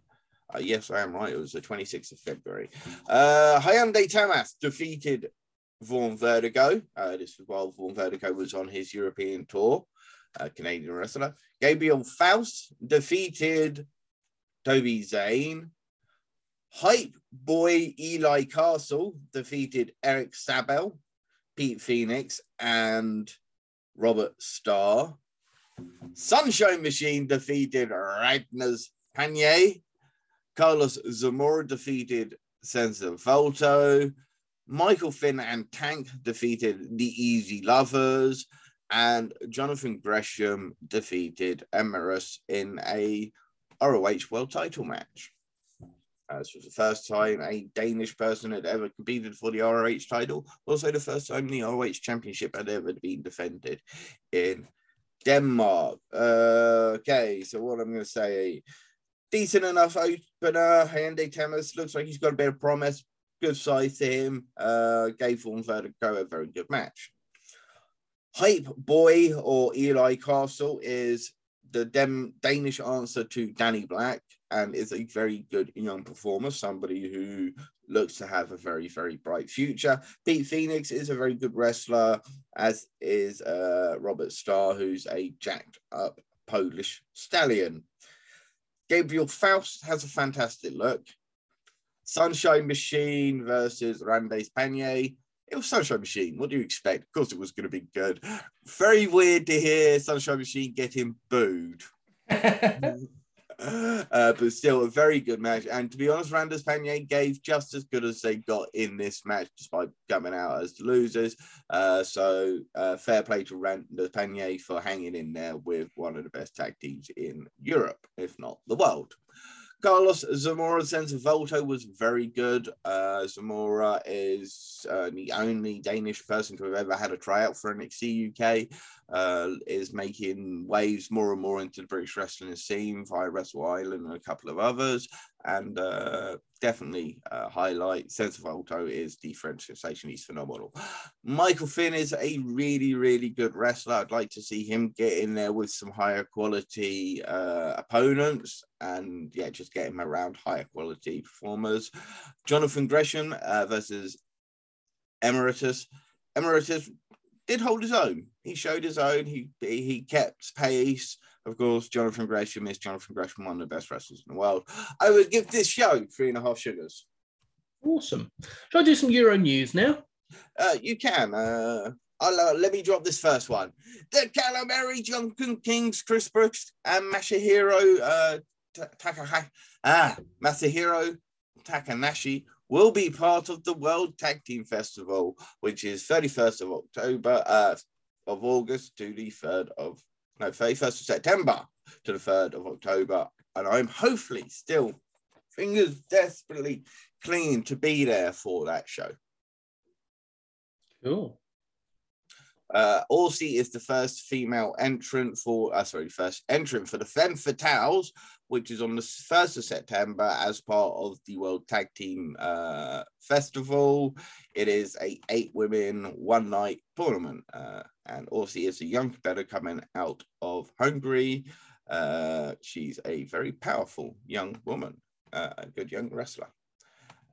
Uh, yes, I am right. It was the 26th of February. Uh, Hyundai Tamas defeated Vaughn Vertigo. Uh, this was while Vaughn Vertigo was on his European tour, uh, Canadian wrestler. Gabriel Faust defeated Toby Zane. Hype boy Eli Castle defeated Eric Sabel, Pete Phoenix, and Robert Starr. Sunshine Machine defeated Ragnas Panier. Carlos Zamora defeated Senza Volto. Michael Finn and Tank defeated the Easy Lovers. And Jonathan Gresham defeated Emeritus in a ROH World title match. This was the first time a Danish person had ever competed for the ROH title. Also, the first time the ROH Championship had ever been defended in Denmark. Uh, okay, so what I'm going to say, decent enough opener. Hyundai Tamas looks like he's got a bit of promise. Good size to him. Uh, gave Vaughan Vertigo a very good match. Hype Boy or Eli Castle is the Dem- Danish answer to Danny Black and is a very good young performer, somebody who looks to have a very, very bright future. Pete Phoenix is a very good wrestler, as is uh, Robert Starr, who's a jacked up Polish stallion. Gabriel Faust has a fantastic look. Sunshine Machine versus Randes Panier. It was Sunshine Machine. What do you expect? Of course, it was going to be good. Very weird to hear Sunshine Machine getting booed. uh, but still a very good match. And to be honest, Randes Panier gave just as good as they got in this match, despite coming out as the losers. Uh, so uh, fair play to Randes Panier for hanging in there with one of the best tag teams in Europe, if not the world. Carlos Zamora Senza Volto was very good. Uh, Zamora is uh, the only Danish person to have ever had a tryout for NXT UK. Uh, is making waves more and more into the British wrestling scene via Wrestle Island and a couple of others. And uh, definitely uh, highlight Senza Volto is the French sensation. He's phenomenal. Michael Finn is a really, really good wrestler. I'd like to see him get in there with some higher quality uh, opponents and yeah, just get him around higher quality performers. Jonathan Gresham uh, versus Emeritus. Emeritus did hold his own. He showed his own. He he kept pace. Of course, Jonathan Gresham is Jonathan Gresham, one of the best wrestlers in the world. I would give this show three and a half sugars. Awesome. Shall I do some Euro news now? Uh, you can. Uh, I'll, uh, let me drop this first one. The Calamari Drunken Kings, Chris Brookes, and Masahiro uh, Takahashi, ah, Masahiro Takanashi will be part of the World Tag Team Festival, which is 31st of October, uh, of August to the 3rd of, no, 31st of September to the 3rd of October. And I'm hopefully still, fingers desperately clinging to be there for that show. Cool. Uh, Aussie is the first female entrant for, uh, sorry, first entrant for the Femme Fatales, which is on the 1st of September as part of the World Tag Team uh, Festival. It is a eight women, one night tournament. Uh, and Aussie is a young competitor coming out of Hungary. Uh, she's a very powerful young woman, uh, a good young wrestler.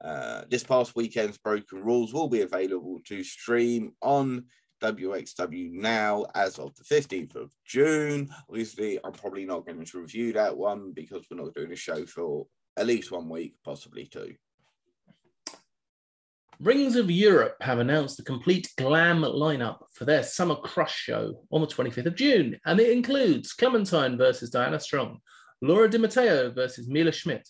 Uh, this past weekend's Broken Rules will be available to stream on WXW now as of the 15th of June. Obviously, I'm probably not going to review that one because we're not doing a show for at least one week, possibly two. Rings of Europe have announced the complete glam lineup for their Summer Crush show on the 25th of June, and it includes Clementine versus Diana Strong, Laura Di Matteo versus Mila Schmidt,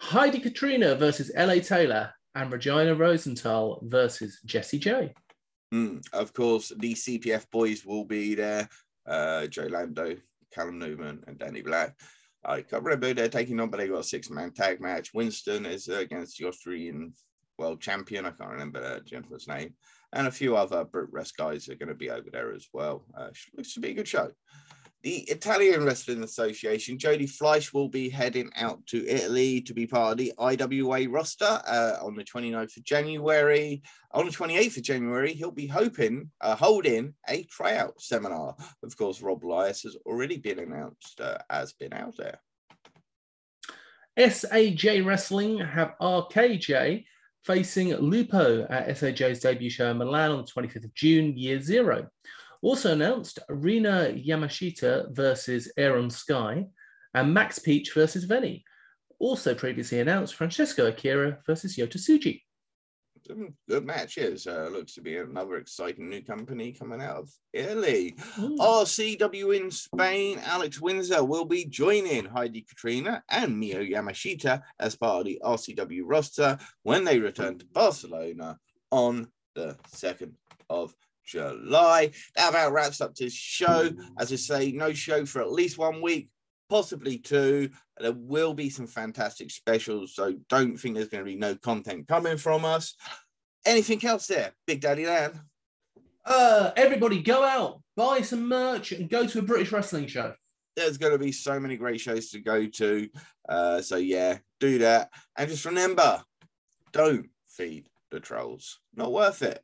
Heidi Katrina versus LA Taylor, and Regina Rosenthal versus Jessie J. Mm, of course, the CPF boys will be there. Uh, Joe Lando, Callum Newman, and Danny Black. I can't remember they're taking on, but they got a six-man tag match. Winston is against the Austrian world champion. I can't remember the gentleman's name. And a few other Brit Rest guys are going to be over there as well. Uh, looks to be a good show. The Italian Wrestling Association, Jody Fleisch will be heading out to Italy to be part of the IWA roster uh, on the 29th of January. On the 28th of January, he'll be hoping, uh, holding a tryout seminar. Of course, Rob Elias has already been announced uh, as been out there. SAJ Wrestling have RKJ facing Lupo at SAJ's debut show in Milan on the 25th of June, year zero. Also announced Rina Yamashita versus Aaron Sky and Max Peach versus Veni. Also previously announced Francesco Akira versus Yota Tsuji. Good matches. Uh, looks to be another exciting new company coming out of Italy. Mm. RCW in Spain, Alex Windsor will be joining Heidi Katrina and Mio Yamashita as part of the RCW roster when they return to Barcelona on the 2nd of July. That about wraps up this show. As I say, no show for at least one week, possibly two. There will be some fantastic specials, so don't think there's going to be no content coming from us. Anything else there, Big Daddy Dan? Uh, everybody go out, buy some merch, and go to a British wrestling show. There's going to be so many great shows to go to. Uh, so yeah, do that. And just remember, don't feed the trolls. Not worth it.